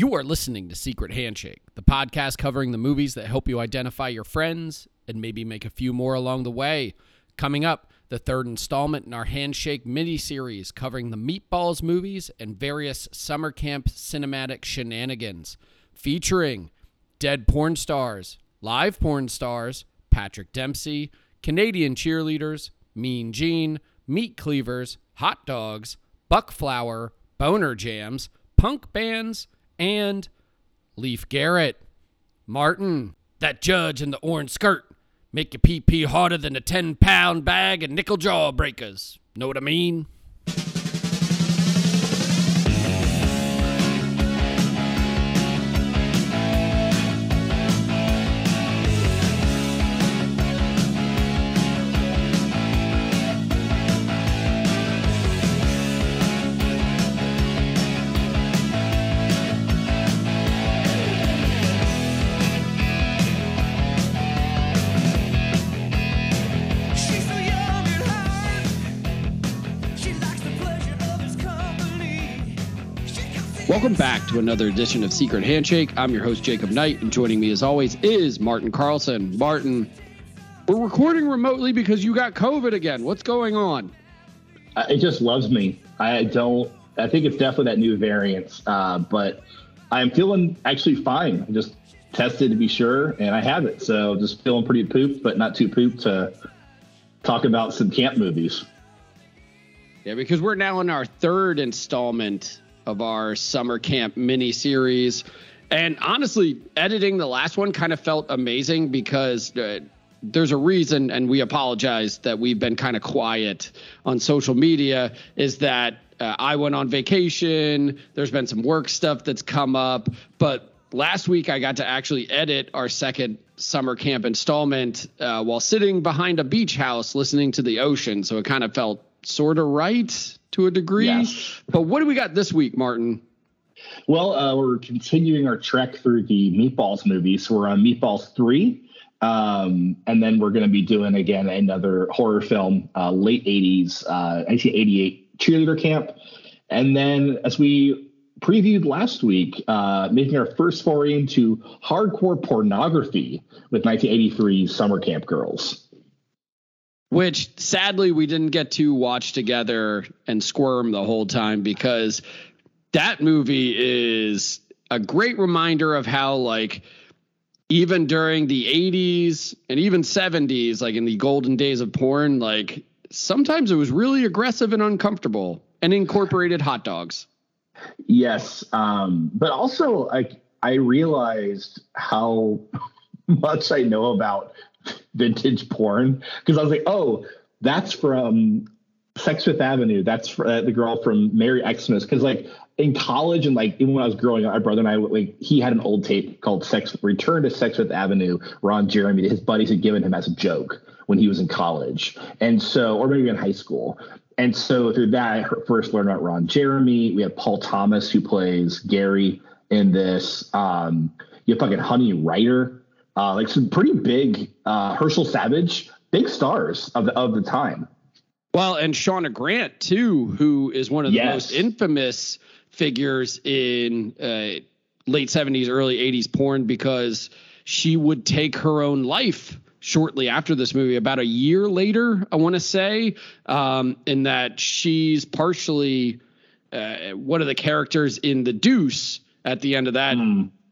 You are listening to Secret Handshake, the podcast covering the movies that help you identify your friends and maybe make a few more along the way. Coming up, the third installment in our Handshake mini series covering the Meatballs movies and various summer camp cinematic shenanigans, featuring dead porn stars, live porn stars, Patrick Dempsey, Canadian cheerleaders, Mean Gene, meat cleavers, hot dogs, buck flower, boner jams, punk bands, and Leif Garrett. Martin, that judge in the orange skirt, make your pee pee harder than a 10 pound bag of nickel jawbreakers. Know what I mean? Back to another edition of Secret Handshake. I'm your host, Jacob Knight, and joining me as always is Martin Carlson. Martin, we're recording remotely because you got COVID again. What's going on? Uh, it just loves me. I don't. I think it's definitely that new variant, uh, but I'm feeling actually fine. I just tested to be sure, and I have it. So just feeling pretty pooped, but not too pooped to talk about some camp movies. Yeah, because we're now in our third installment of our summer camp mini series. And honestly, editing the last one kind of felt amazing because uh, there's a reason, and we apologize that we've been kind of quiet on social media, is that uh, I went on vacation. There's been some work stuff that's come up. But last week, I got to actually edit our second summer camp installment uh, while sitting behind a beach house listening to the ocean. So it kind of felt sort of right to a degree. Yes. But what do we got this week, Martin? Well, uh, we're continuing our trek through the Meatballs movies. So we're on Meatballs 3. Um, and then we're going to be doing again another horror film, uh, late 80s, uh, 1988 cheerleader camp. And then, as we previewed last week, uh, making our first foray into hardcore pornography with 1983 Summer Camp Girls. Which sadly we didn't get to watch together and squirm the whole time because that movie is a great reminder of how like even during the 80s and even 70s like in the golden days of porn like sometimes it was really aggressive and uncomfortable and incorporated hot dogs. Yes, um, but also like I realized how much I know about vintage porn because I was like, oh, that's from Sex Fifth Avenue. That's for, uh, the girl from Merry Xmas. Because like in college and like even when I was growing up, my brother and I like he had an old tape called Sex Return to Sex Fifth Avenue. Ron Jeremy, his buddies had given him as a joke when he was in college, and so or maybe in high school. And so through that, I first learned about Ron Jeremy. We have Paul Thomas who plays Gary in this. Um, you have fucking Honey Ryder, uh, like some pretty big uh, Herschel Savage, big stars of the of the time. Well, and Shauna Grant too, who is one of the Yes. most infamous figures in uh, late '70s, early '80s porn because she would take her own life shortly after this movie, about a year later, I want to say, um, in that she's partially uh, one of the characters in The Deuce at the end of that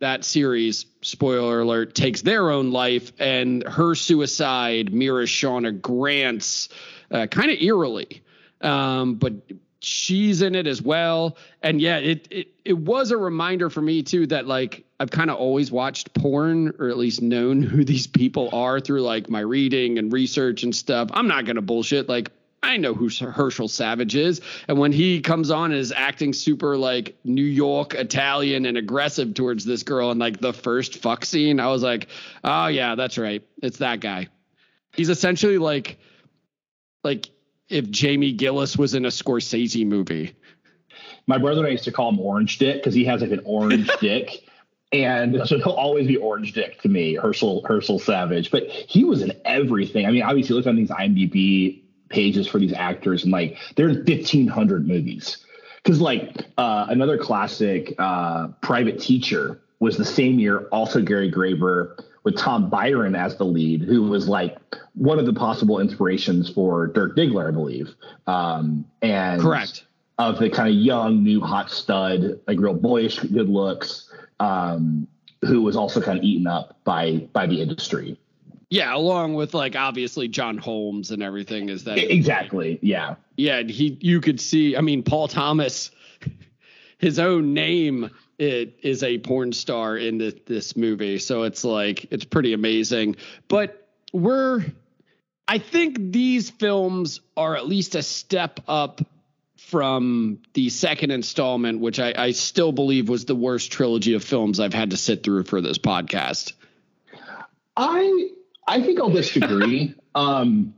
that series. Spoiler alert: takes their own life, and her suicide mirrors Shauna Grant's uh, kind of eerily. Um, but she's in it as well, and yeah, it it it was a reminder for me too that like I've kind of always watched porn or at least known who these people are through like my reading and research and stuff. I'm not gonna bullshit like. I know who Herschel Savage is. And when he comes on and is acting super like New York Italian and aggressive towards this girl in like the first fuck scene, I was like, oh yeah, that's right. It's that guy. He's essentially like like if Jamie Gillis was in a Scorsese movie. My brother and I used to call him Orange Dick because he has like an orange dick. And so he'll always be orange dick to me, Herschel Herschel Savage. But he was in everything. I mean, obviously, look on these IMDb pages for these actors, and like they're in fifteen hundred movies. because like uh, another classic uh, private teacher was the same year also gary graver with tom byron as the lead who was like one of the possible inspirations for dirk diggler i believe um, and Correct. of the kind of young new hot stud like real boyish good looks um, who was also kind of eaten up by by the industry Yeah, along with like obviously John Holmes and everything is that exactly yeah yeah, and he you could see I mean Paul Thomas his own name it is a porn star in this, this movie. So it's like it's pretty amazing. But we're I think these films are at least a step up from the second installment, which I, I still believe was the worst trilogy of films I've had to sit through for this podcast. I I think I'll disagree. um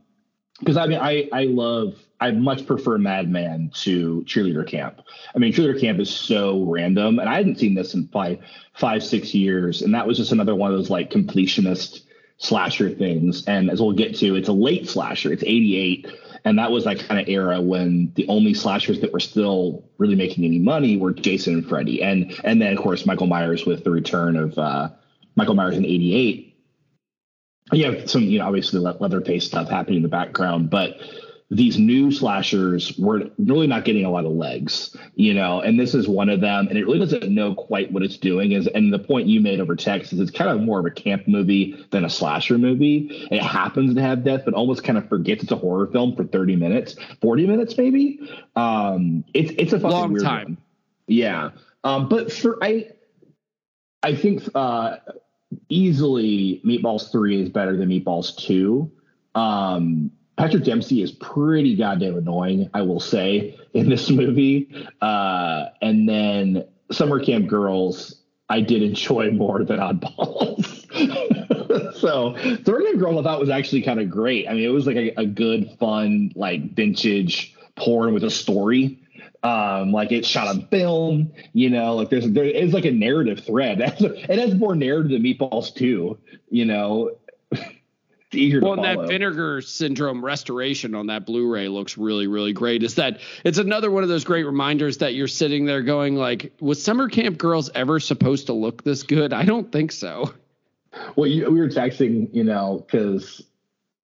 because I mean I I love I much prefer Madman to Cheerleader Camp. I mean Cheerleader Camp is so random and I hadn't seen this in five five, six years. And that was just another one of those like completionist slasher things. And as we'll get to, it's a late slasher. It's 88. And that was that kind of era when the only slashers that were still really making any money were Jason and Freddy. And and then of course Michael Myers with the return of uh Michael Myers in 88 you have some, you know, obviously le- Leatherface stuff happening in the background, but these new slashers were really not getting a lot of legs, you know, and this is one of them, and it really doesn't know quite what it's doing. Is and the point you made over text is it's kind of more of a camp movie than a slasher movie. It happens to have death, but almost kind of forgets it's a horror film for 30 minutes, 40 minutes maybe. Um, it's it's a fucking Long weird time. one. Yeah. Um, but for I I think uh easily Meatballs 3 is better than Meatballs 2. Um, Patrick Dempsey is pretty goddamn annoying, I will say, in this movie. Uh, and then Summer Camp Girls, I did enjoy more than Oddballs. so Summer Camp Girls I thought was actually kind of great. I mean, it was like a, a good, fun, like vintage porn with a story um like it's shot on film you know like there's there is like a narrative thread it has more narrative than meatballs too you know Well, and that vinegar syndrome restoration on that Blu-ray looks really, really great. Is that it's another one of those great reminders that you're sitting there going like, was Summer Camp Girls ever supposed to look this good? I don't think so. well you, we were texting you know because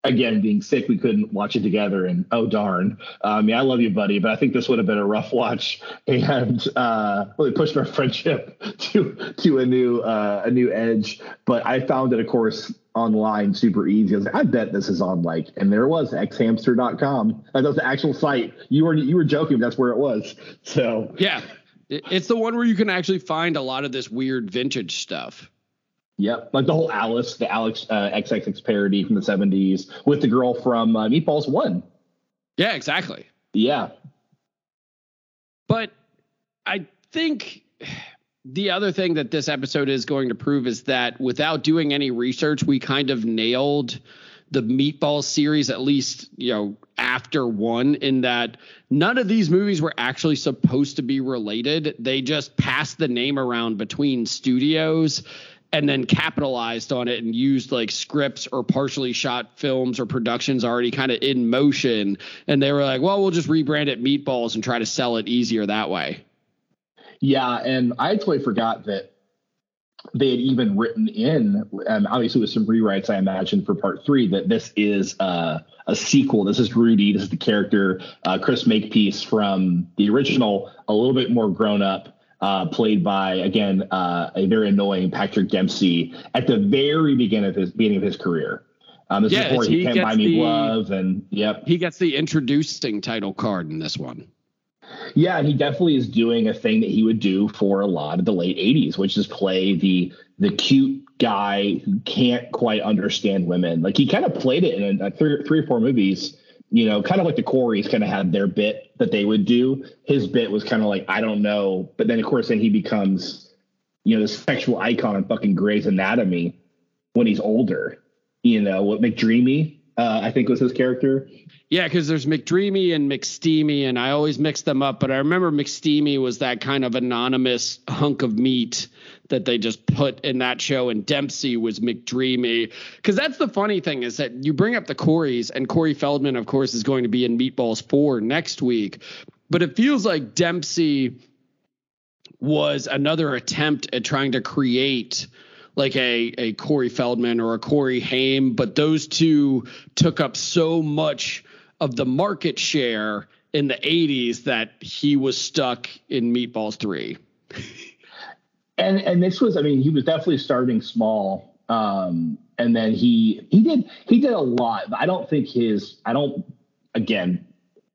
again being sick we couldn't watch it together and oh darn. Um yeah i love you buddy but i think this would have been a rough watch and uh really pushed our friendship to to a new uh a new edge. But i found it of course online super easy. I was like i bet this is on like and there was xhamster.com that was the actual site. You were you were joking that's where it was. So Yeah, it's the one where you can actually find a lot of this weird vintage stuff. Yep, like the whole Alice, the Alex uh, XXX parody from the '70s with the girl from uh, Meatballs One. Yeah, exactly. Yeah, But I think the other thing that this episode is going to prove is that without doing any research, we kind of nailed the Meatball series, at least, you know, after one, in that none of these movies were actually supposed to be related. They just passed the name around between studios and then capitalized on it and used like scripts or partially shot films or productions already kind of in motion. And they were like, well, we'll just rebrand it Meatballs and try to sell it easier that way. yeah, and I totally forgot that they had even written in, obviously with some rewrites, I imagine for part three, that this is uh, a sequel. This is Rudy. This is the character uh, Chris Makepeace from the original, a little bit more grown up. Uh, played by again uh, a very annoying Patrick Dempsey at the very beginning of his beginning of his career. Um, this Yeah, is before he he can't gets buy me the- love and yep, He gets the introducing title card in this one. Yeah, and he definitely is doing a thing that he would do for a lot of the late '80s, which is play the the cute guy who can't quite understand women. Like he kind of played it in a, three, three or four movies. You know, kind of like the Corys kind of had their bit that they would do. His bit was kind of like I don't know, but then of course then he becomes, you know, the sexual icon in fucking Grey's Anatomy when he's older. You know, what McDreamy, uh, I think was his character. Yeah, because there's McDreamy and McSteamy, and I always mix them up. But I remember McSteamy was that kind of anonymous hunk of meat that they just put in that show, and Dempsey was McDreamy. Because that's the funny thing is that you bring up the Corys, and Corey Feldman, of course, is going to be in Meatballs 4 next week. but it feels like Dempsey was another attempt at trying to create like a a Corey Feldman or a Corey Haim, but those two took up so much of the market share in the 80s that he was stuck in Meatballs 3. and and this was i mean he was definitely starting small um and then he he did he did a lot but i don't think his i don't again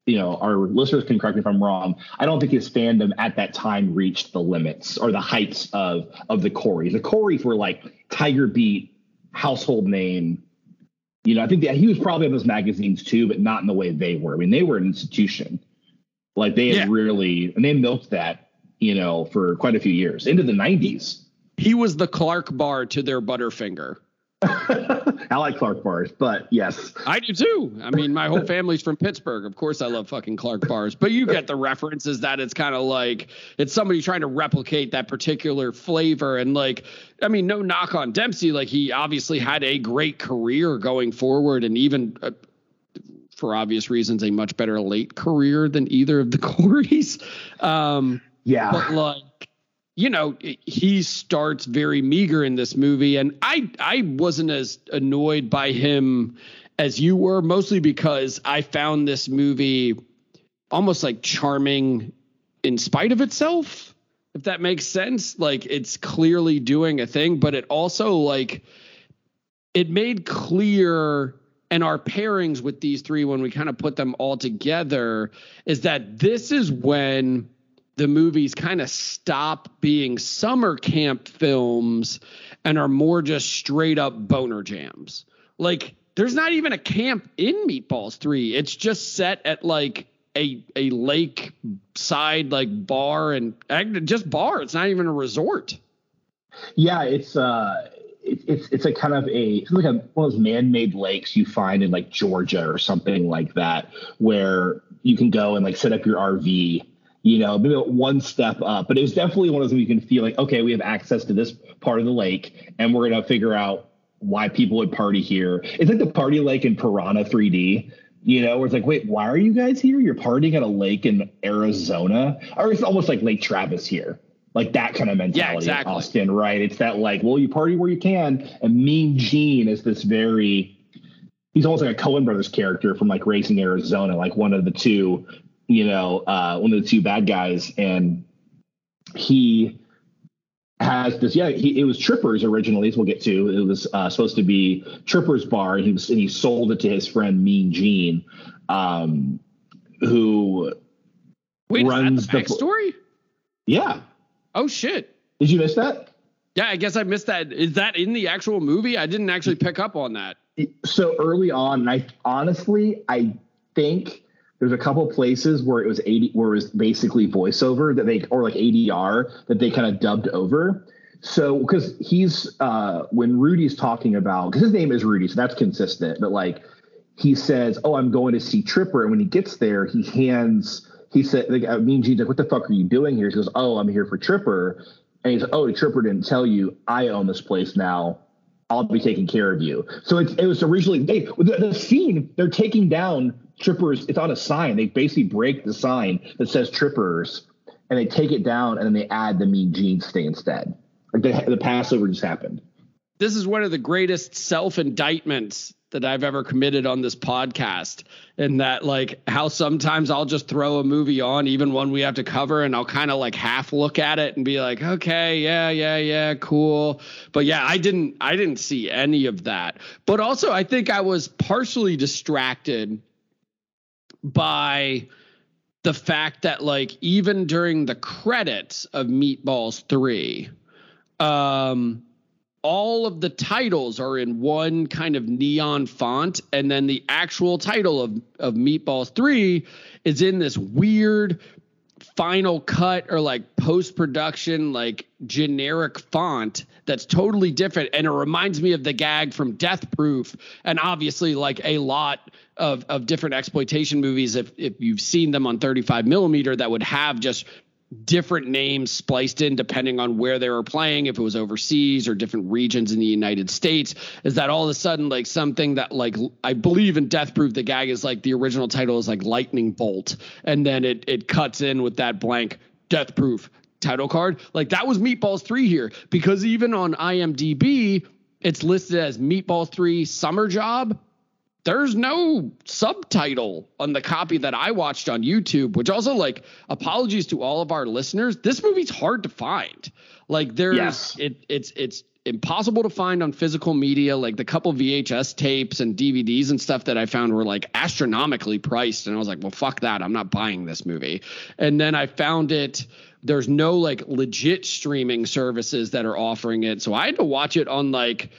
you know our listeners can correct me if i'm wrong i don't think his fandom at that time reached the limits or the heights of of the corys. The corys were like tiger beat household name. You know i think that he was probably in those magazines too but not in the way they were. I mean they were an institution. Like they had Yeah. really and they milked that you know for quite a few years into the 90s He was the Clark bar to their Butterfinger. i like clark bars but yes I do too. I mean, my whole family's from Pittsburgh. Of course, I love fucking Clark bars. But you get the reference is that it's kind of like it's somebody trying to replicate that particular flavor. And like, I mean, no knock on Dempsey. Like, he obviously had a great career going forward, and even uh, for obvious reasons, a much better late career than either of the Corys. Um, yeah. But like you know he starts very meager in this movie and i i wasn't as annoyed by him as you were mostly because i found this movie almost like charming in spite of itself if that makes sense. Like it's clearly doing a thing but it also like it made clear and our pairings with these three when we kind of put them all together is that this is when the movies kind of stop being summer camp films and are more just straight up boner jams. Like there's not even a camp in Meatballs 3. It's just set at like a a lake side like bar and just bar. It's not even a resort. yeah it's uh it, it's it's a kind of a it's like a one of those man-made lakes you find in like georgia or something like that where you can go and like set up your rv you know maybe one step up but it was definitely one of those you can feel like okay we have access to this part of the lake and we're going to figure out why people would party here. It's like the party lake in piranha 3d you know where it's like wait why are you guys here? You're partying at a lake in arizona? Or it's almost like lake travis here like that kind of mentality exactly. austin right? It's that like well you party where you can and mean gene is this very he's almost like a Coen brothers character from like Raising Arizona, like one of the two, you know, uh, one of the two bad guys, and he has this. Yeah, he, it was Trippers originally. As we'll get to. It was uh, supposed to be Trippers bar, and he was and he sold it to his friend Mean Gene, um, who Wait, Runs the the- backstory? yeah. Oh shit. Did you miss that? Yeah, I guess I missed that. Is that in the actual movie? I didn't actually pick up on that. so early on, and I honestly, I think there's a couple places where it was 80, where it was basically voiceover that they, or like ADR that they kind of dubbed over. So, because he's, uh, when Rudy's talking about, because his name is Rudy, so that's consistent, but like he says, Oh, I'm going to see Tripper. And when he gets there, he hands, he said, like, I mean, Gene's like, What the fuck are you doing here? He goes, Oh, I'm here for Tripper. And he's like, Oh, Tripper didn't tell you I own this place now. I'll be taking care of you. So it, it was originally they the, the scene they're taking down trippers. It's on a sign. They basically break the sign that says trippers, and they take it down, and then they add the Mean Gene stay instead. Like the, the Passover just happened. This is one of the greatest self indictments that I've ever committed on this podcast. And that, like, how sometimes I'll just throw a movie on, even one we have to cover, and I'll kind of like half look at it and be like, okay, yeah, yeah, yeah, cool. But yeah, I didn't, I didn't see any of that. But also, I think I was partially distracted by the fact that like even during the credits of Meatballs 3 um all of the titles are in one kind of neon font and then the actual title of of Meatballs 3 is in this weird final cut or like post production like generic font that's totally different and it reminds me of the gag from Death Proof and obviously like a lot of of different exploitation movies if if you've seen them on 35 millimeter that would have just different names spliced in depending on where they were playing, if it was overseas or different regions in the United States, is that all of a sudden like something that like I believe in Death Proof, the gag is like the original title is like Lightning Bolt, and then it it cuts in with that blank Death Proof title card. Like that was Meatballs 3 here because even on IMDb, it's listed as Meatballs 3 Summer Job. There's no subtitle on the copy that I watched on YouTube, which also like apologies to all of our listeners. This movie's hard to find. Like there's Yes. it it's it's impossible to find on physical media. Like the couple VHS tapes and DVDs and stuff that I found were like astronomically priced. And I was like, well, fuck that. I'm not buying this movie. And then I found it. There's no like legit streaming services that are offering it. So I had to watch it on like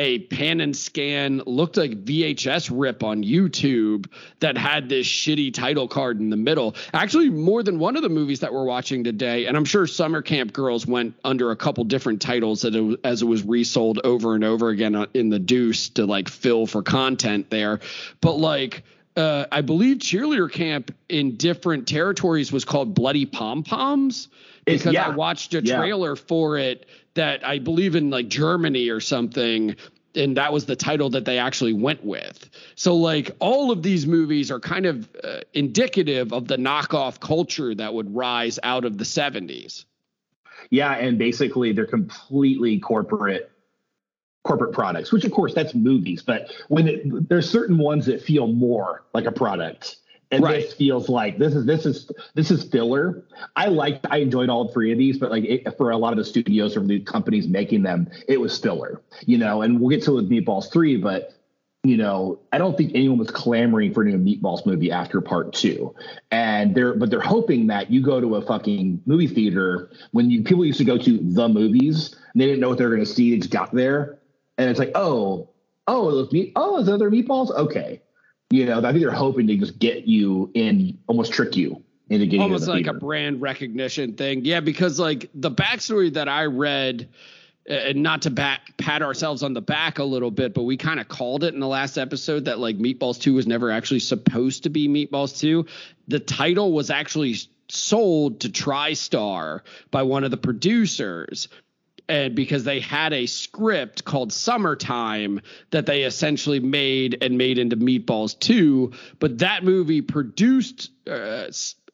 a pan and scan looked like VHS rip on YouTube that had this shitty title card in the middle. Actually, more than one of the movies that we're watching today, and I'm sure Summer Camp Girls went under a couple different titles it, as it was resold over and over again uh, in the Deuce to like fill for content there. But like, uh, I believe Cheerleader Camp in different territories was called Bloody Pom Poms because yeah. I watched a Yeah. trailer for it that I believe in like Germany or something. And that was the title that they actually went with. So, like, all of these movies are kind of uh, indicative of the knockoff culture that would rise out of the 70s. Yeah, and basically they're completely corporate corporate products, which of course that's movies, but when it, there's certain ones that feel more like a product. And Right. this feels like this is this is this is filler. I liked I enjoyed all three of these, but like it, for a lot of the studios or the companies making them, it was filler. You know, and we'll get to it with Meatballs three, but you know, I don't think anyone was clamoring for a new Meatballs movie after part two. And they're, but they're hoping that you go to a fucking movie theater when you people used to go to the movies and they didn't know what they were going to see. They just got there and it's like, oh, oh, those meat, oh, is other meatballs? Okay. You know, I think they're hoping to just get you in, almost trick you into getting Almost like theater. a brand recognition thing. Yeah, because like the backstory that I read, and not to back, pat ourselves on the back a little bit, but we kind of called it in the last episode that like Meatballs 2 was never actually supposed to be Meatballs 2. The title was actually sold to TriStar by one of the producers. And because they had a script called Summertime that they essentially made and made into Meatballs 2, but that movie produced uh,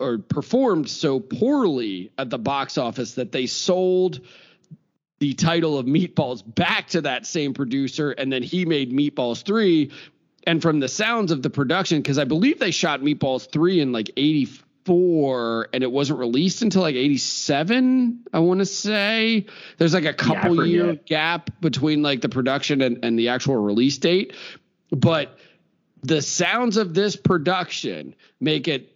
or performed so poorly at the box office that they sold the title of Meatballs back to that same producer, and then he made Meatballs 3. And from the sounds of the production, because I believe they shot Meatballs 3 in like 84 and it wasn't released until like 87, I want to say. There's like a couple forget. year gap between like the production and, and the actual release date. But the sounds of this production make it-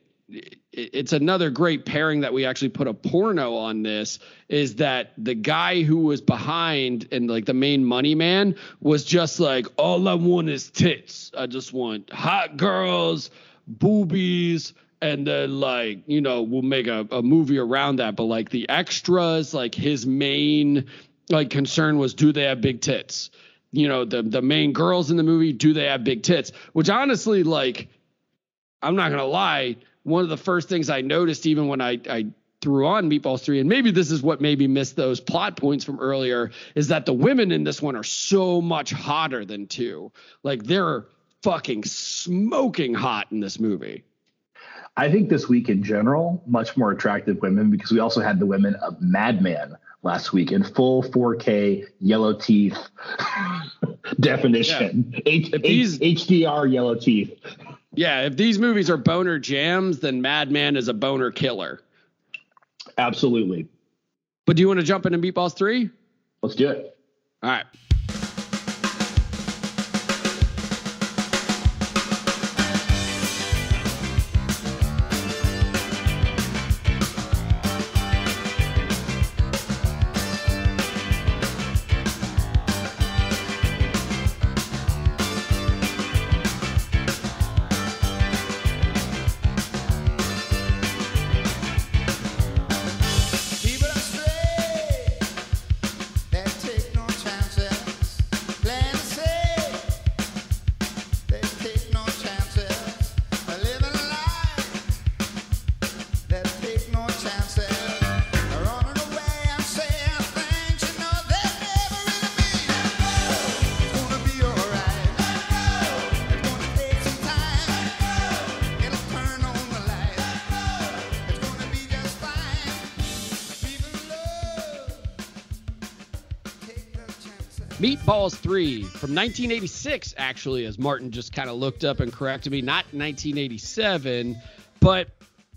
it's another great pairing that we actually put a porno on this is that the guy who was behind and like the main money man was just like all i want is tits i just want hot girls boobies and then like you know we'll make a, a movie around that but like the extras like his main like concern was do they have big tits you know the the main girls in the movie do they have big tits which honestly like I'm not gonna lie. One of the first things I noticed, even when I, I threw on Meatballs 3, and maybe this is what made me miss those plot points from earlier, is that the women in this one are so much hotter than two. Like they're fucking smoking hot in this movie. I think this week in general, much more attractive women because we also had the women of Madman last week in full 4K yellow teeth definition. H- these- H- HDR yellow teeth. Yeah, if these movies are boner jams, then Madman is a boner killer. Absolutely. But do you want to jump into Meatballs 3? Let's do it. All right. Meatballs 3 from 1986, actually, as Martin just kind of looked up and corrected me, not 1987. But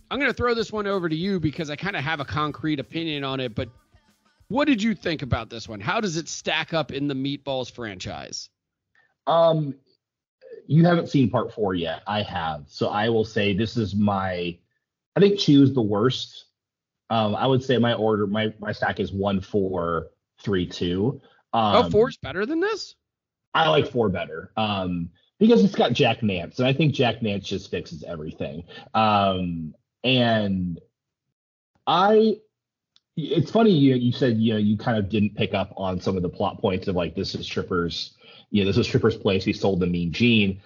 I'm going to throw this one over to you because I kind of have a concrete opinion on it. But what did you think about this one? How does it stack up in the Meatballs franchise? Um, you haven't seen part four yet. I have, so I will say this is my. I think two is the worst. Um, I would say my order, my my stack is one, four, three, two. Um, oh, four's better than this? I like four better. Um, because it's got Jack Nance, and I think Jack Nance just fixes everything. Um, and I, it's funny you you said you know you kind of didn't pick up on some of the plot points of like this is Tripper's, you know this is Tripper's place. He sold the Mean Gene.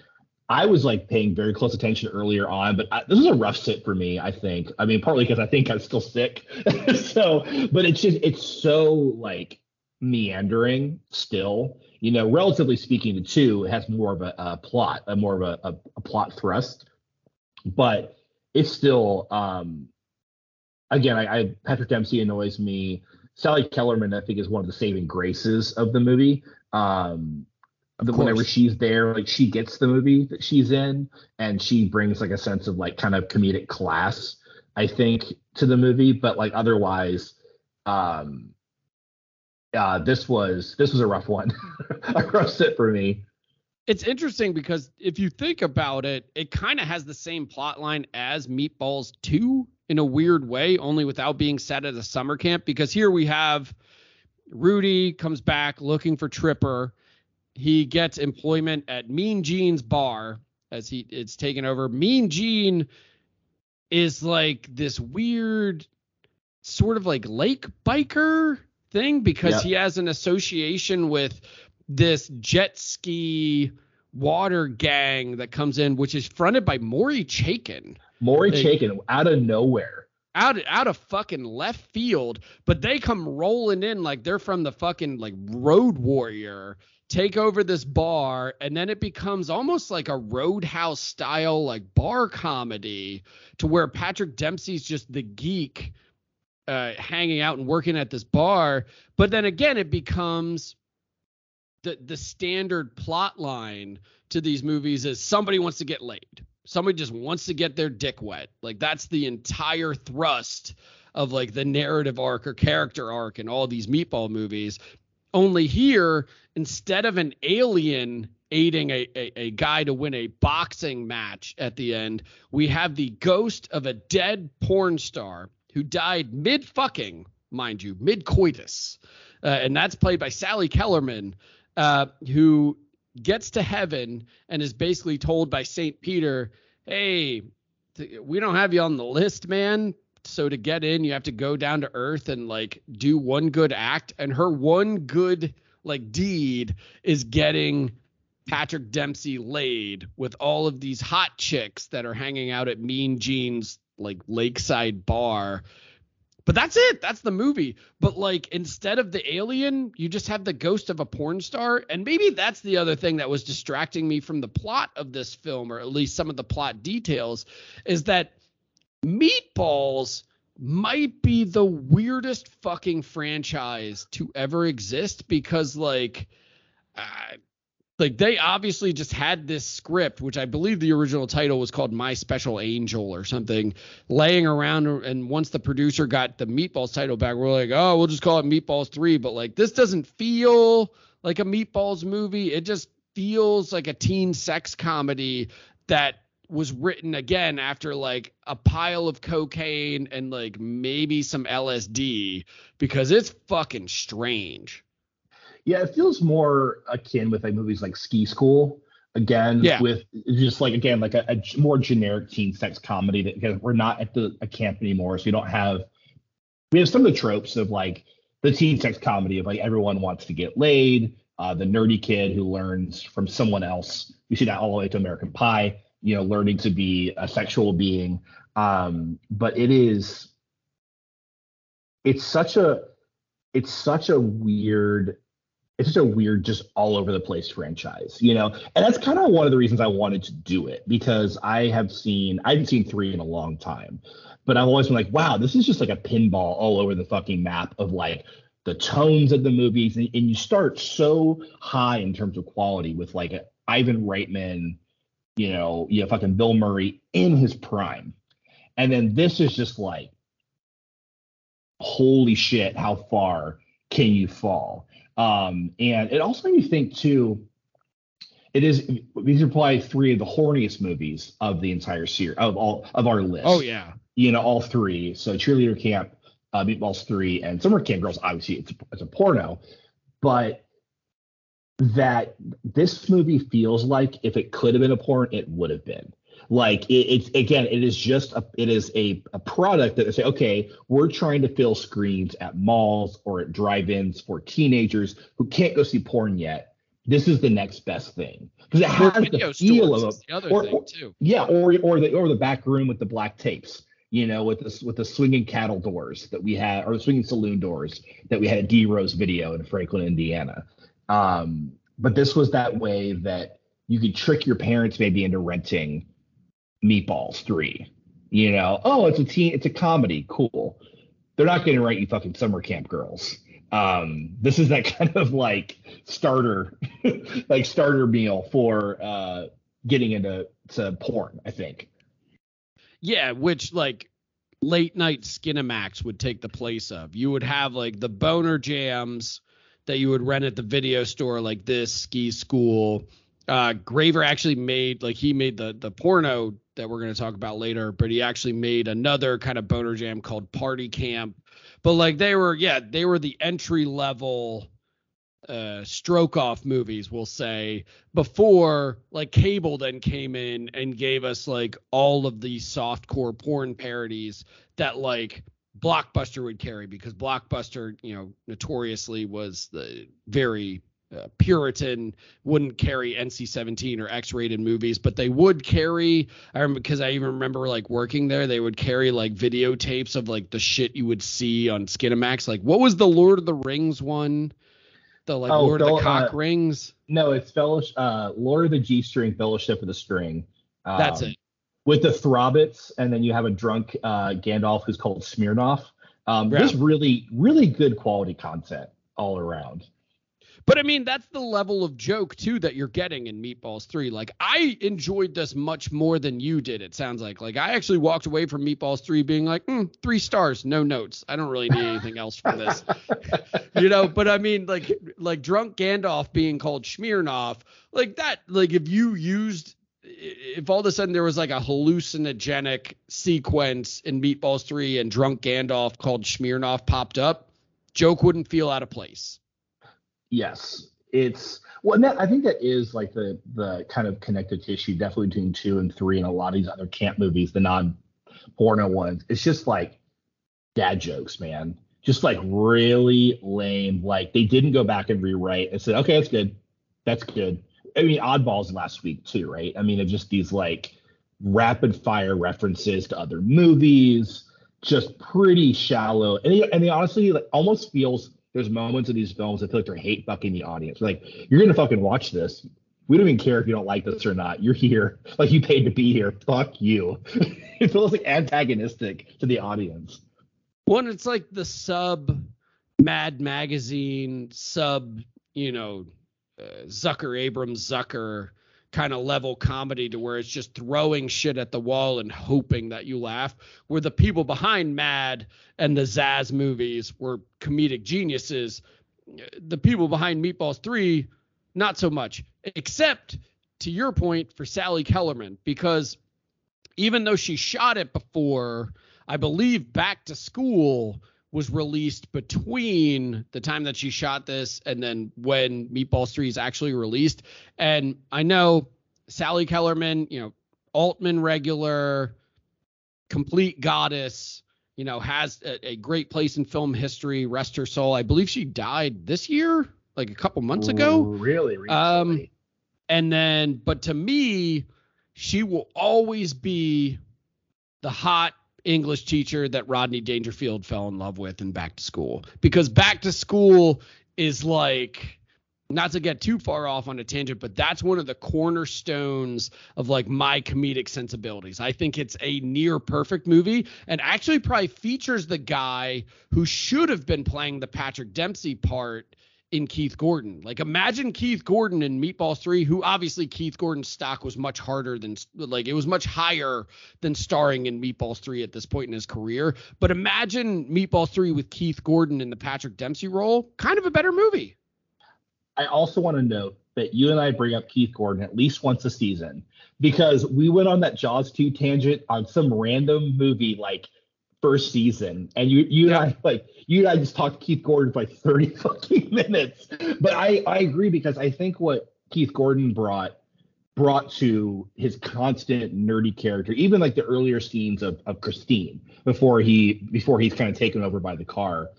I was like paying very close attention earlier on, but I, this is a rough sit for me. I think. I mean, partly because I think I'm still sick. so, but it's just it's so like meandering still. You know, relatively speaking, the two it has more of a, a plot, a more of a, a, a plot thrust, but it's still. um Again, I, I Patrick Dempsey annoys me. Sally Kellerman, I think, is one of the saving graces of the movie. Um, Of whenever she's there, like she gets the movie that she's in, and she brings like a sense of like kind of comedic class, I think, to the movie. But like otherwise, um, uh, this was this was a rough one, a rough sit for me. It's interesting because if you think about it, it kind of has the same plot line as Meatballs 2 in a weird way, only without being set at a summer camp. Because here we have Rudy comes back looking for Tripper. He gets employment at Mean Gene's bar as he it's taken over. Mean Gene is like this weird sort of like lake biker thing because Yep. he has an association with this jet ski water gang that comes in, which is fronted by Maury Chaikin Maury They- Chaikin out of nowhere. out out of fucking left field, but they come rolling in like they're from the fucking like Road Warrior, take over this bar, and then it becomes almost like a Roadhouse style like bar comedy to where Patrick Dempsey's just the geek uh, hanging out and working at this bar, but then again it becomes the the standard plot line to these movies is somebody wants to get laid. Somebody just wants to get their dick wet. Like that's the entire thrust of like the narrative arc or character arc in all these meatball movies. Only here, instead of an alien aiding a, a, a guy to win a boxing match at the end, we have the ghost of a dead porn star who died mid fucking, mind you, mid coitus. Uh, and that's played by Sally Kellerman, uh, who gets to heaven and is basically told by St. Peter, hey, th- we don't have you on the list, man. So to get in, you have to go down to earth and like do one good act. And her one good like deed is getting Patrick Dempsey laid with all of these hot chicks that are hanging out at Mean Gene's like lakeside bar. But that's it. That's the movie. But like instead of the alien, you just have the ghost of a porn star. And maybe that's the other thing that was distracting me from the plot of this film, or at least some of the plot details, is that Meatballs might be the weirdest fucking franchise to ever exist because like uh, like they obviously just had this script which i believe the original title was called my special angel or something laying around and once the producer got the meatballs title back we're like oh we'll just call it meatballs 3 but like this doesn't feel like a meatballs movie it just feels like a teen sex comedy that was written again after like a pile of cocaine and like maybe some LSD because it's fucking strange. Yeah, it feels more akin with like movies like Ski School. Again, Yeah. with just like again like a more generic teen sex comedy that because we're not at the a camp anymore, so we don't have we have some of the tropes of like the teen sex comedy of like everyone wants to get laid, uh, the nerdy kid who learns from someone else. We see that all the way to American Pie, you know, learning to be a sexual being. Um, but it is it's such a it's such a weird it's just a weird just all over the place franchise you know and that's kind of one of the reasons i wanted to do it because i have seen i haven't seen three in a long time but i've always been like wow this is just like a pinball all over the fucking map of like the tones of the movies, and, and you start so high in terms of quality with like Ivan Reitman, you know, you know, fucking Bill Murray in his prime, and then this is just like, holy shit, how far can you fall? Um, and it also made me think too. It is these are probably three of the horniest movies of the entire series of all of our list. Oh yeah. you know all three. So cheerleader camp, uh, meatballs three, and summer camp girls. Obviously, it's a, it's a porno, but that this movie feels like if it could have been a porn, it would have been. Like it, it's again, it is just a it is a, a product that they say, okay, we're trying to fill screens at malls or at drive-ins for teenagers who can't go see porn yet. This is the next best thing because it has the feel of a the other or- thing too. yeah, or or the or the back room with the black tapes, you know, with the with the swinging cattle doors that we had, or the swinging saloon doors that we had at D Rose Video in Franklin, Indiana. Um, but this was that way that you could trick your parents maybe into renting Meatballs three. You know, oh, it's a teen, it's a comedy, cool. They're not going to write you fucking summer camp girls. Um, this is that kind of like starter, like starter meal for uh getting into to porn, I think. Yeah, which like late night Skinamax would take the place of. You would have like the boner jams that you would rent at the video store, like this ski school. Uh, Graver actually made like he made the the porno that we're going to talk about later, but he actually made another kind of boner jam called Party Camp. But like they were, yeah, they were the entry level uh stroke off movies we'll say before like cable then came in and gave us like all of these softcore porn parodies that like blockbuster would carry because blockbuster you know notoriously was the very uh, puritan wouldn't carry nc-17 or x-rated movies but they would carry i remember because i even remember like working there they would carry like videotapes of like the shit you would see on skinamax like what was the lord of the rings one the like Oh, Lord of the Cock uh, Rings. No, it's fellowship, uh, Lord of the G String, Fellowship of the String. Um, That's it. With the Throbbits, and then you have a drunk uh, Gandalf who's called Smirnoff. Um, Yeah. There's really, really good quality content all around. But I mean, that's the level of joke too that you're getting in Meatballs 3. Like I enjoyed this much more than you did, it sounds like. Like I actually walked away from Meatballs 3 being like, mm, three stars, no notes. I don't really need anything else for this. you know, but I mean like like drunk Gandalf being called Smirnoff, like that, like if you used if all of a sudden there was like a hallucinogenic sequence in Meatballs 3 and drunk Gandalf called Smirnoff popped up, joke wouldn't feel out of place. Yes, it's well. And that, I think that is like the the kind of connective tissue, definitely between two and three, and a lot of these other camp movies, the non-porno ones. It's just like dad jokes, man. Just like really lame. Like they didn't go back and rewrite and said, okay, that's good, that's good. I mean, oddballs last week too, right? I mean, it's just these like rapid fire references to other movies, just pretty shallow. And they, and they honestly like almost feels there's moments in these films that feel like they're hate fucking the audience. Like you're gonna fucking watch this. We don't even care if you don't like this or not. You're here, like you paid to be here. Fuck you. it feels like antagonistic to the audience. One, it's like the sub Mad Magazine, sub, you know, uh, Zucker Abrahams Zucker kind of level comedy to where it's just throwing shit at the wall and hoping that you laugh. Where the people behind Mad and the Zaz movies were comedic geniuses. The people behind Meatballs 3, not so much. Except to your point for Sally Kellerman, because even though she shot it before, I believe Back to School was released between the time that she shot this and then when Meatballs 3 is actually released. And I know Sally Kellerman, you know, Altman regular, complete goddess, you know, has a, a great place in film history, rest her soul. I believe she died this year, like a couple months ago. Really? Um. And then, but to me, she will always be the hot English teacher that Rodney Dangerfield fell in love with in Back to School because Back to School is like not to get too far off on a tangent, but that's one of the cornerstones of like my comedic sensibilities. I think it's a near perfect movie and actually probably features the guy who should have been playing the Patrick Dempsey part in Keith Gordon. Like imagine Keith Gordon in Meatballs 3, who obviously Keith Gordon's stock was much harder than like it was much higher than starring in Meatballs 3 at this point in his career. But imagine Meatballs 3 with Keith Gordon in the Patrick Dempsey role, kind of a better movie. I also want to note that you and I bring up Keith Gordon at least once a season because we went on that Jaws 2 tangent on some random movie like first season. And you you Yeah. and I like you and I just talked to Keith Gordon for like 30 fucking minutes. But I, I agree because I think what Keith Gordon brought brought to his constant nerdy character, even like the earlier scenes of, of Christine before he before he's kind of taken over by the car,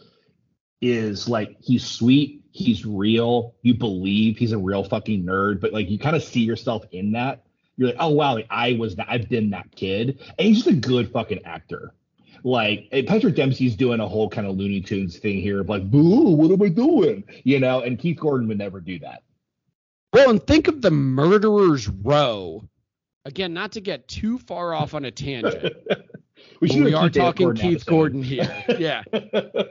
is like he's sweet, he's real, you believe he's a real fucking nerd, but like you kind of see yourself in that. You're like, oh wow, like I was that I've been that kid. And he's just a good fucking actor. Like eh, Patrick Dempsey's doing a whole kind of Looney Tunes thing here of like, boo, what am I doing? You know, and Keith Gordon would never do that. Well, and think of the murderer's row. Again, not to get too far off on a tangent. we we are talking Gordon Keith episode. Gordon here. Yeah.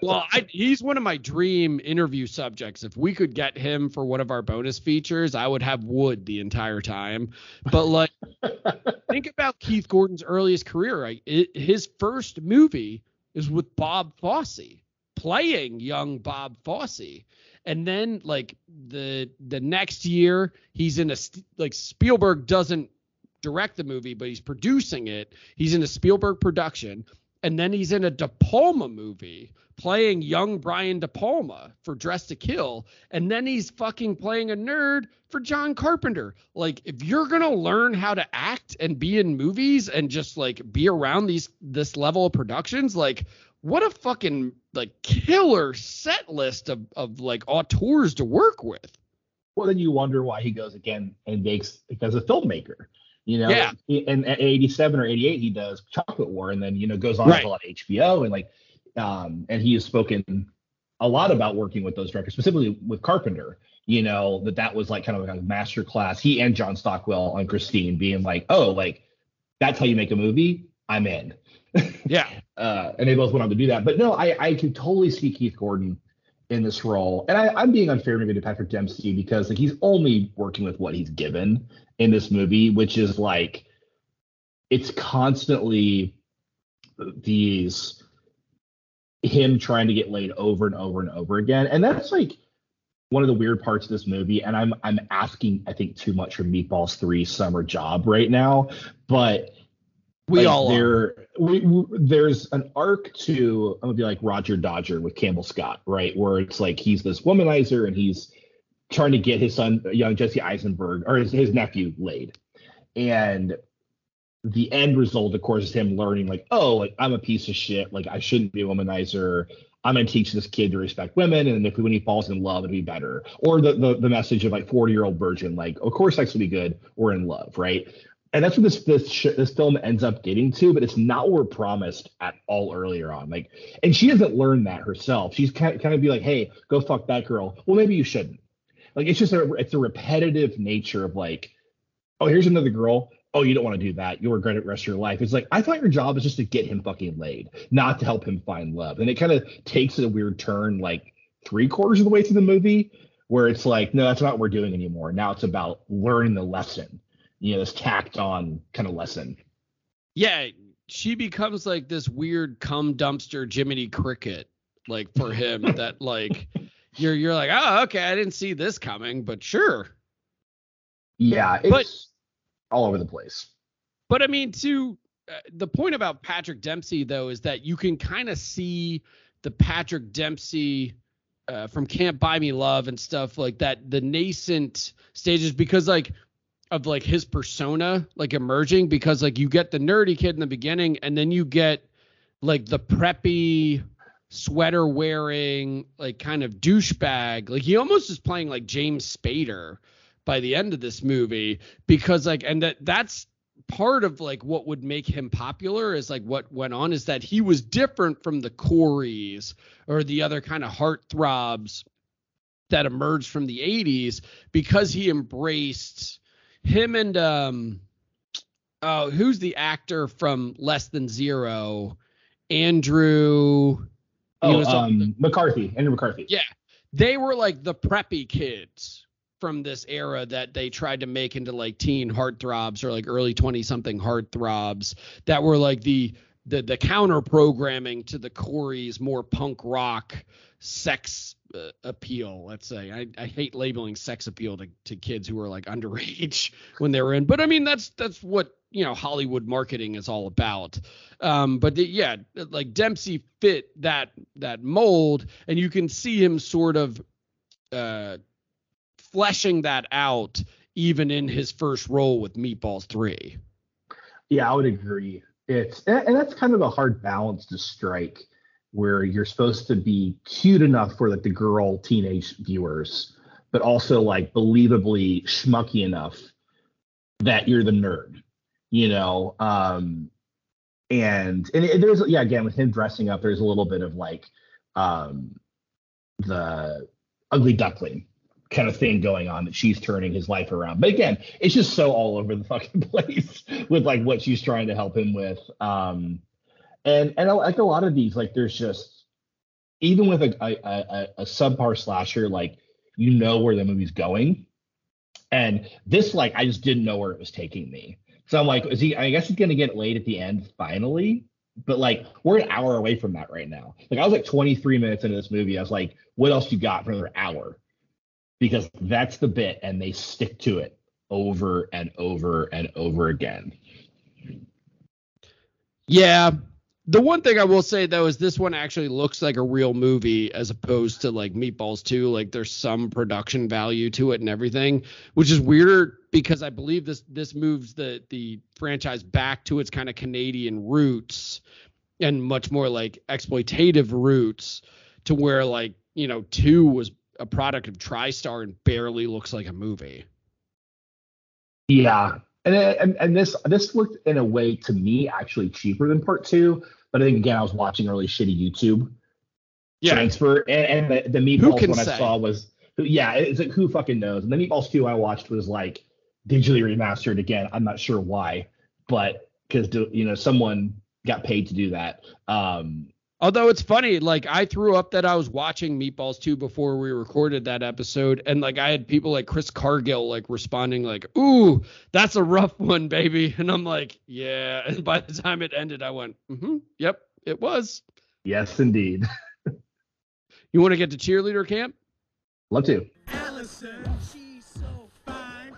Well, I, he's one of my dream interview subjects. If we could get him for one of our bonus features, I would have Wood the entire time. But like, think about Keith Gordon's earliest career. Right? It, his first movie is with Bob Fosse, playing young Bob Fosse. And then like the the next year, he's in a like Spielberg doesn't direct the movie, but he's producing it. He's in a Spielberg production, and then he's in a De Palma movie playing young Brian De Palma for Dress to Kill, and then he's fucking playing a nerd for John Carpenter. Like, if you're gonna learn how to act and be in movies and just like be around these this level of productions, like what a fucking like killer set list of of like auteurs to work with. well, then you wonder why he goes again and makes as a filmmaker. You know, Yeah. He- and at 87 or 88, he does Chocolate War, and then you know goes on Right. to a lot of HBO, and like, um, and he has spoken a lot about working with those directors, specifically with Carpenter. You know that that was like kind of like a master class. He and John Stockwell on Christine being like, oh, like that's how you make a movie. I'm in. Yeah. uh, and they both went on to do that. But no, I I can totally see Keith Gordon in this role, and I, I'm being unfair maybe to Patrick Dempsey because like he's only working with what he's given in this movie, which is like it's constantly these him trying to get laid over and over and over again, and that's like one of the weird parts of this movie. And I'm I'm asking I think too much from Meatballs Three Summer Job right now, but We like, all are. there we, we- there's an arc to I'm gonna be like Roger Dodger with Campbell Scott, right? Where it's like he's this womanizer and he's trying to get his son, young Jesse Eisenberg, or his, his nephew laid. And the end result, of course, is him learning, like, oh, like I'm a piece of shit, like I shouldn't be a womanizer. I'm gonna teach this kid to respect women, and if when he falls in love, it'll be better. Or the the, the message of like 40 year old virgin, like, of course, sex will be good. We're in love, right? And that's what this this sh- this film ends up getting to, but it's not what we're promised at all earlier on. Like, and she doesn't learn that herself. She's kind of be like, "Hey, go fuck that girl." Well, maybe you shouldn't. Like, it's just a it's a repetitive nature of like, "Oh, here's another girl." Oh, you don't want to do that. You'll regret it rest of your life. It's like I thought your job is just to get him fucking laid, not to help him find love. And it kind of takes a weird turn, like three quarters of the way through the movie, where it's like, no, that's not what we're doing anymore. Now it's about learning the lesson you know, this tacked on kind of lesson. yeah, she becomes like this weird cum dumpster Jiminy Cricket, like for him that like you're you're like, oh okay, I didn't see this coming, but sure. Yeah, it's But- all over the place. But I mean, to uh, the point about Patrick Dempsey though is that you can kind of see the Patrick Dempsey uh, from Can't Buy Me Love and stuff like that, the nascent stages because like of like his persona like emerging because like you get the nerdy kid in the beginning and then you get like the preppy sweater wearing like kind of douchebag. Like he almost is playing like James Spader by the end of this movie because like and that that's part of like what would make him popular is like what went on is that he was different from the Coreys or the other kind of heartthrobs that emerged from the 80s because he embraced him and um oh who's the actor from Less Than Zero Andrew Oh, um, McCarthy, Andrew McCarthy. yeah they were like the preppy kids from this era that they tried to make into like teen heartthrobs or like early 20 something heartthrobs that were like the the the counter programming to the Corey's more punk rock sex uh, appeal let's say. I, I hate labeling sex appeal to, to kids who are like underage when they were in but i mean that's that's what you know hollywood marketing is all about. Um but the, yeah like dempsey fit that that mold and you can see him sort of uh fleshing that out even in his first role with meatballs 3 Yeah, I would agree. It's and that's kind of a hard balance to strike, where you're supposed to be cute enough for like the girl teenage viewers, but also like believably schmucky enough that you're the nerd, you know. Um, and and it, there's yeah, again with him dressing up, there's a little bit of like um the ugly duckling kind of thing going on that she's turning his life around. But again, it's just so all over the fucking place with like what she's trying to help him with. Um, and and like a lot of these, like there's just even with a a, a, a subpar slasher, like you know where the movie's going. And this, like, I just didn't know where it was taking me. So I'm like, is he? I guess he's gonna get laid at the end finally. But like, we're an hour away from that right now. Like, I was like 23 minutes into this movie. I was like, what else you got for another hour? Because that's the bit and they stick to it over and over and over again. Yeah. The one thing I will say though is this one actually looks like a real movie as opposed to like Meatballs 2. Like there's some production value to it and everything, which is weirder because I believe this this moves the the franchise back to its kind of Canadian roots and much more like exploitative roots to where like, you know, 2 was a product of TriStar and barely looks like a movie. Yeah. And, and and this this looked in a way to me actually cheaper than part two, but I think again I was watching really shitty YouTube transfer and, and the, the meatballs one say? I saw was yeah it's like who fucking knows and the meatballs two I watched was like digitally remastered again I'm not sure why but because you know someone got paid to do that um Although it's funny, like I threw up that I was watching Meatballs 2 before we recorded that episode, and like I had people like Chris Cargill like responding like, "Ooh, that's a rough one, baby," and I'm like, "Yeah." And by the time it ended, I went, "Mm-hmm, yep, it was." yes indeed You want to get to cheerleader camp? love to Allison, she's so fine,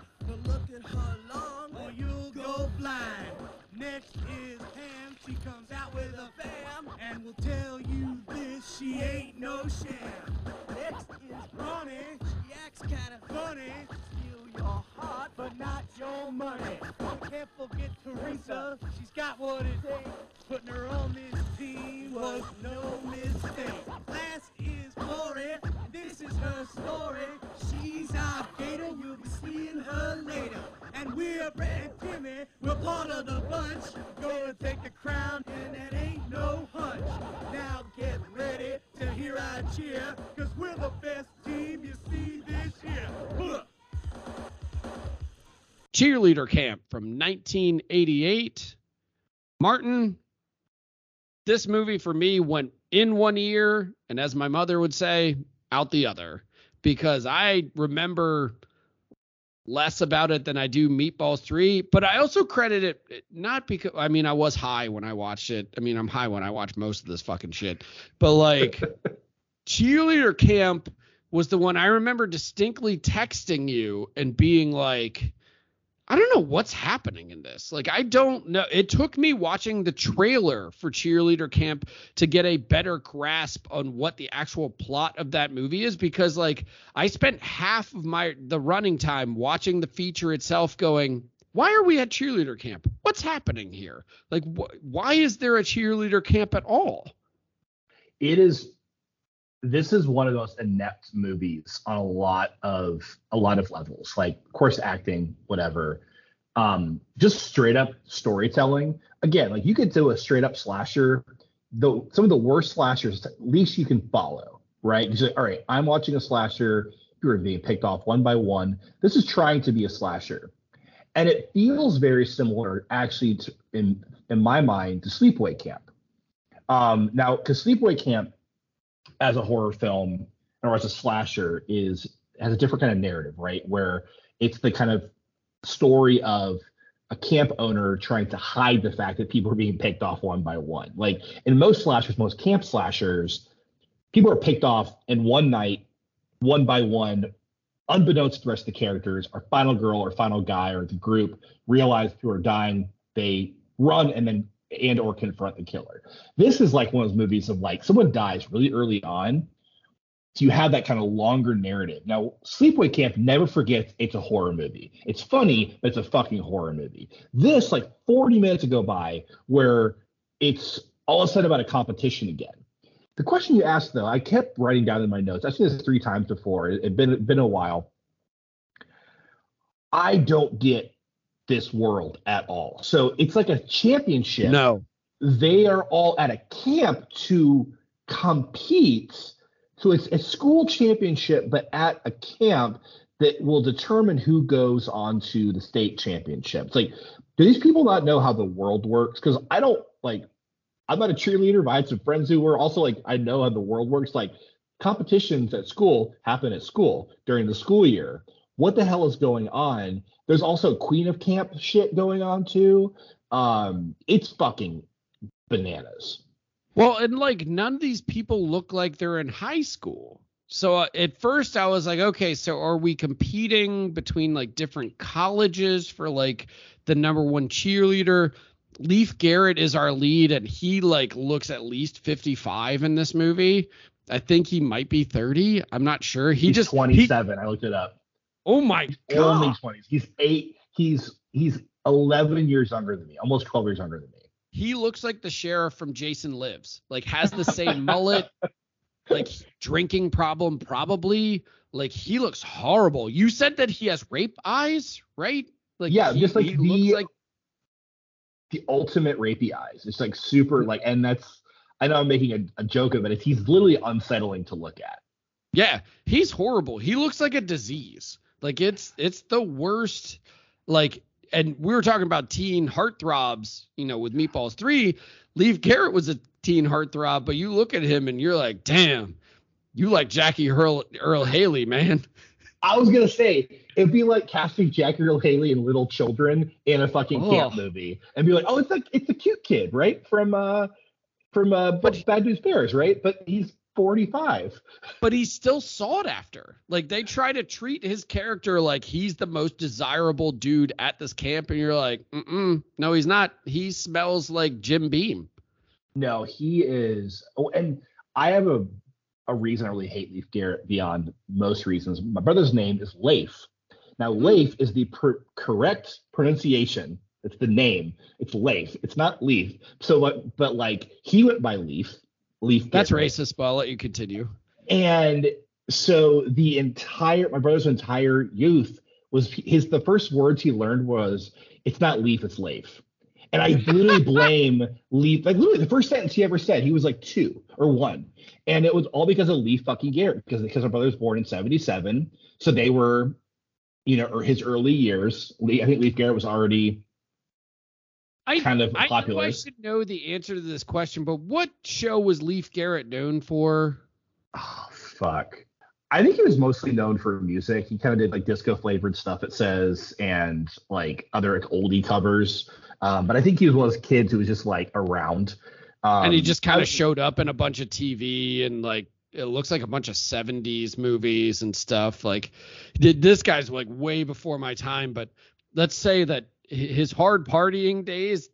will tell you this, she ain't no sham. Next is Ronnie, she acts kinda funny, heart, but not your money. Can't forget Teresa, she's got what it takes, putting her on this team was no mistake. Last is Lori, this is her story. She's our gator, you'll be seeing her later. And we're Brad and Timmy, we're part of the bunch. Gonna take the crown, and that ain't no hunch. Now get ready to hear our cheer, cause we're the best team you see this year. Huh. Cheerleader camp from 1988. Martin, this movie for me went in one ear, and as my mother would say, out the other, because I remember less about it than I do Meatballs 3, but I also credit it not because I mean I was high when I watched it. I mean I'm high when I watch most of this fucking shit. But like Cheerleader Camp was the one I remember distinctly texting you and being like I don't know what's happening in this. Like, I don't know. It took me watching the trailer for Cheerleader Camp to get a better grasp on what the actual plot of that movie is because, like, I spent half of my the running time watching the feature itself, going, "Why are we at Cheerleader Camp? What's happening here? Like, wh- why is there a Cheerleader Camp at all?" it is this is one of those inept movies on a lot of a lot of levels like course acting whatever. Um just straight up storytelling. Again like you could do a straight up slasher. Though some of the worst slashers at least you can follow right? You say all right i'm watching a slasher. You're being picked off one by one. This is trying to be a slasher, and it feels very similar, actually, to, in in my mind, to Sleepaway Camp. Um, now, because Sleepaway Camp, as a horror film or as a slasher, is has a different kind of narrative, right? Where it's the kind of story of a camp owner trying to hide the fact that people are being picked off one by one. Like in most slashers, most camp slashers, people are picked off in one night, one by one, unbeknownst to the rest of the characters. Our final girl or final guy or the group realize who are dying, they run and then and or confront the killer. This is like one of those movies of like someone dies really early on. So you have that kind of longer narrative. Now, Sleepaway Camp never forgets it's a horror movie. It's funny, but it's a fucking horror movie. This, like 40 minutes go by where it's all of a sudden about a competition again. The question you asked, though, I kept writing down in my notes. I've seen this three times before. It had been, been a while. I don't get this world at all. So it's like a championship. No. They are all at a camp to compete. So it's a school championship, but at a camp that will determine who goes on to the state championship. It's like, do these people not know how the world works? Because I don't like, I'm not a cheerleader, but I had some friends who were also like, I know how the world works. Like, competitions at school happen at school during the school year. What the hell is going on? There's also Queen of Camp shit going on too. Um, it's fucking bananas. Well, and like none of these people look like they're in high school. So uh, at first I was like, okay, so are we competing between like different colleges for like the number one cheerleader? Leif Garrett is our lead and he like looks at least 55 in this movie. I think he might be 30. I'm not sure. He He's just 27. I looked it up. He, oh my Only god. 20s. He's eight. He's he's 11 years younger than me, almost 12 years younger than me. He looks like the sheriff from Jason Lives. Like has the same mullet, like drinking problem probably. Like he looks horrible. You said that he has rape eyes, right? Like Yeah, he, just like he the- looks like The ultimate rapey eyes. It's like super like, and that's I know I'm making a, a joke of it. It's, he's literally unsettling to look at. yeah, he's horrible. He looks like a disease. Like it's it's the worst. Like and we were talking about teen heartthrobs, you know, with Meatballs three. Leif Garrett was a teen heartthrob, but you look at him and you're like, damn, you like Jackie Earl Earle Haley, man. I was gonna say it'd be like casting Jackie Earle Haley and little children in a fucking camp movie, and be like, oh, it's like it's a cute kid, right? From uh from uh But- Bad News Bears, right? But he's 45. but he's still sought after. Like they try to treat his character like he's the most desirable dude at this camp, and you're like, mm no, he's not. He smells like Jim Beam. No, he is. Oh, and I have a a reason I really hate Leif Garrett beyond most reasons. My brother's name is Leif. Now, Leif is the per- correct pronunciation. It's the name. It's Leif. It's not Leaf. So, but, but like he went by Leaf. Leaf. That's racist, but I'll let you continue. And so the entire my brother's entire youth was his the first words he learned was it's not leaf, it's Leif. And I literally blame Leaf. Like literally the first sentence he ever said, he was like two or one. And it was all because of Leaf fucking Garrett, because because my brother was born in 77. So they were, you know, or his early years. Lee, I think Leif Garrett was already I kind of I know popular. I should know the answer to this question, but what show was Leif Garrett known for? Oh fuck. I think he was mostly known for music. He kind of did like disco flavored stuff. It says and like other like, oldie covers. Um, but I think he was one of those kids who was just like around. Um, and he just kind of showed up in a bunch of TV and like it looks like a bunch of 70s movies and stuff. Like did this guy's like way before my time, but let's say that hi- his hard partying days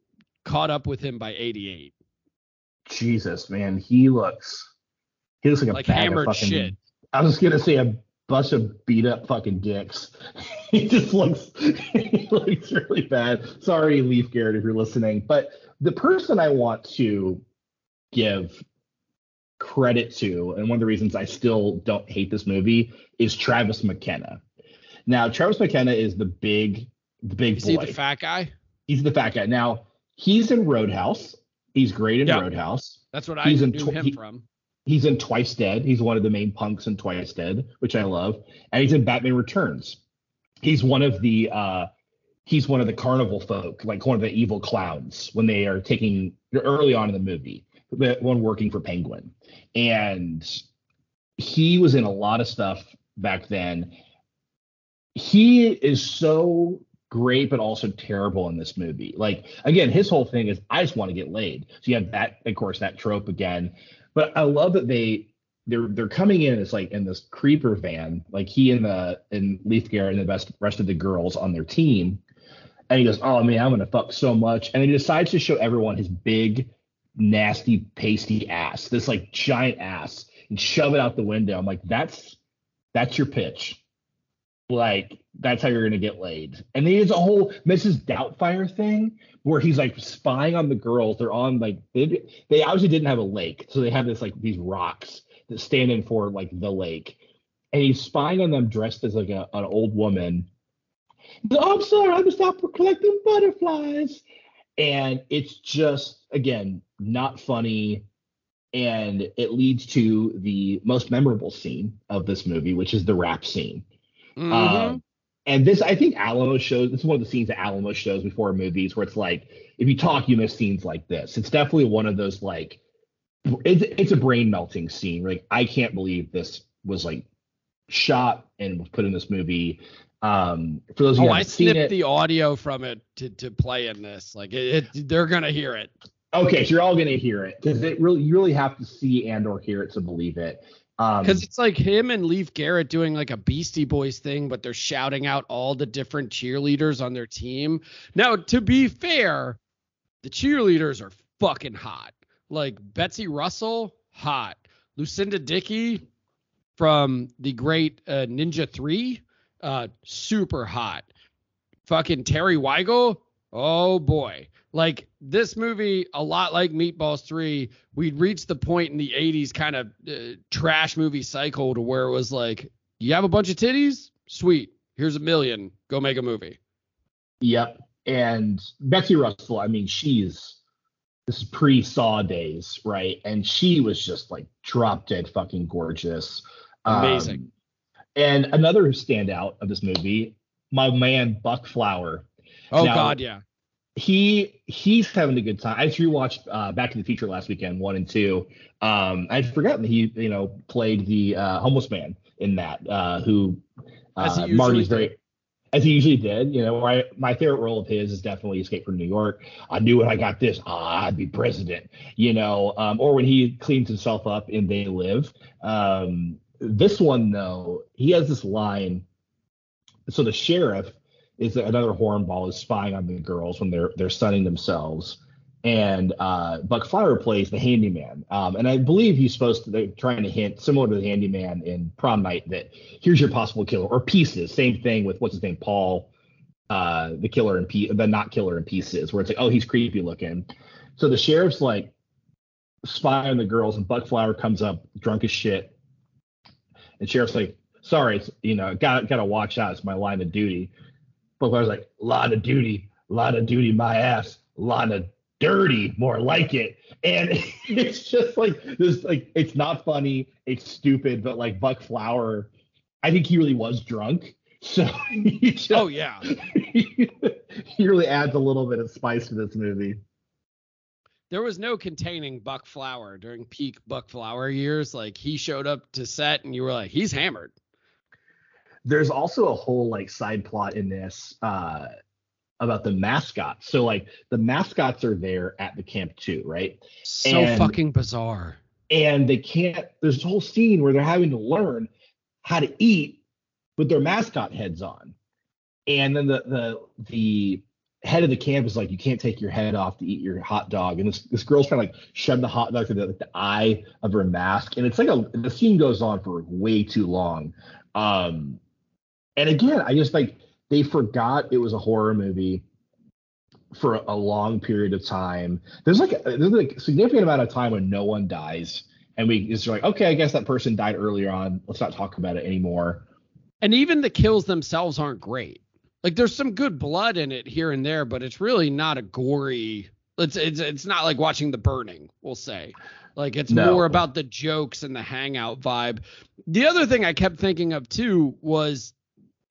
caught up with him by 88. Jesus, man, he looks he looks like a Like bag hammered of fucking, shit. I was gonna say a bunch of beat up fucking dicks. he just looks he looks really bad. Sorry, Leif Garrett, if you're listening. But the person I want to give credit to, and one of the reasons I still don't hate this movie is Travis McKenna. Now, Travis McKenna is the big, the big Is boy. he the fat guy? he's the fat guy. Now, he's in Roadhouse. He's great in Yeah. Roadhouse. That's what I He's in knew tw- him he- from. he's in Twice Dead. He's one of the main punks in Twice Dead, which I love, and he's in Batman Returns. He's one of the uh, he's one of the carnival folk, like one of the evil clowns when they are taking early on in the movie, the one working for Penguin, and he was in a lot of stuff back then. He is so great, but also terrible in this movie. Like again, his whole thing is I just want to get laid. So you have that, of course, that trope again. But I love that they they're they're coming in as like in this creeper van, like he and the and Leif Garrett and the best rest of the girls on their team. And he goes, Oh man, I'm gonna fuck so much. And he decides to show everyone his big, nasty, pasty ass, this like giant ass, and shove it out the window. I'm like, that's that's your pitch. Like, that's how you're gonna get laid. And there's a whole Mrs. Doubtfire thing where he's like spying on the girls. They're on like they they obviously didn't have a lake, so they have this like these rocks that stand in for like the lake. And he's spying on them dressed as like a, an old woman. Oh, I'm sorry, I'm just out for collecting butterflies. And it's just again not funny. And it leads to the most memorable scene of this movie, which is the rap scene. Mhm. Um, and this, I think Alamo shows, this is one of the scenes that Alamo shows before movies where it's like, if you talk, you miss scenes like this. It's definitely one of those like, it's, it's a brain melting scene. Like, I can't believe this was like shot and was put in this movie. Um, for those of you oh, I snipped it, the audio from it to, to play in this. Like it, it they're gonna hear it. okay, so you're all gonna hear it because it really, you really have to see and or hear it to believe it. Um, Because it's like him and Leif Garrett doing like a Beastie Boys thing, but they're shouting out all the different cheerleaders on their team. Now, to be fair, the cheerleaders are fucking hot. Like Betsy Russell, hot. Lucinda Dickey from the great uh, Ninja 3, uh, super hot. Fucking Teri Weigel, oh boy. Like this movie, a lot like Meatballs 3, we'd reached the point in the 80s kind of uh, trash movie cycle to where it was like, you have a bunch of titties? Sweet. Here's a million. Go make a movie. Yep. And Betsy Russell, I mean, she's this is pre Saw days, right? And she was just like drop dead fucking gorgeous. Amazing. Um, and another standout of this movie, my man Buck Flower. Oh, Now- God, yeah. He he's having a good time. I just rewatched uh, Back in the Future last weekend, one and two. Um, I'd forgotten he, you know, played the uh, homeless man in that, uh, who uh, Marty's did. very as he usually did. You know, my my favorite role of his is definitely Escape from New York. I knew when I got this, ah, I'd be president. You know, um, or when he cleans himself up in They Live. Um, this one though, he has this line. So the sheriff is that another hornball is spying on the girls when they're they're sunning themselves. And uh, Buck Flower plays the handyman, um, and I believe he's supposed to. They're trying to hint, similar to the handyman in Prom Night, that here's your possible killer or pieces. Same thing with what's his name, Paul, uh, the killer pe- the not killer in pieces, where it's like, oh, he's creepy looking. So the sheriff's like spy on the girls, and Buck Flower comes up drunk as shit, and sheriff's like, sorry, you know, got gotta watch out. It's my line of duty. Buck was like, "Lot of duty, lot of duty, my ass, lot of dirty, more like it. And it's just like this, like it's not funny, it's stupid, but like Buck Flower, I think he really was drunk. So just, Oh, yeah. he really adds a little bit of spice to this movie. There was no containing Buck Flower during peak Buck Flower years. Like he showed up to set and you were like, he's hammered. There's also a whole like side plot in this uh about the mascots. So like the mascots are there at the camp too, right? So And- fucking bizarre. and they can't there's a whole scene where they're having to learn how to eat with their mascot heads on and then the the the head of the camp is like you can't take your head off to eat your hot dog and this, this girl's trying to like shove the hot dog through the, the eye of her mask and it's like a the scene goes on for way too long um and again i just like they forgot it was a horror movie for a long period of time. There's like there's like a significant amount of time when no one dies, and we just like, okay, I guess that person died earlier on. Let's not talk about it anymore. And even the kills themselves aren't great. Like there's some good blood in it here and there, but it's really not a gory. It's it's it's not like watching The Burning, we'll say. Like it's No. more about the jokes and the hangout vibe. The other thing I kept thinking of too was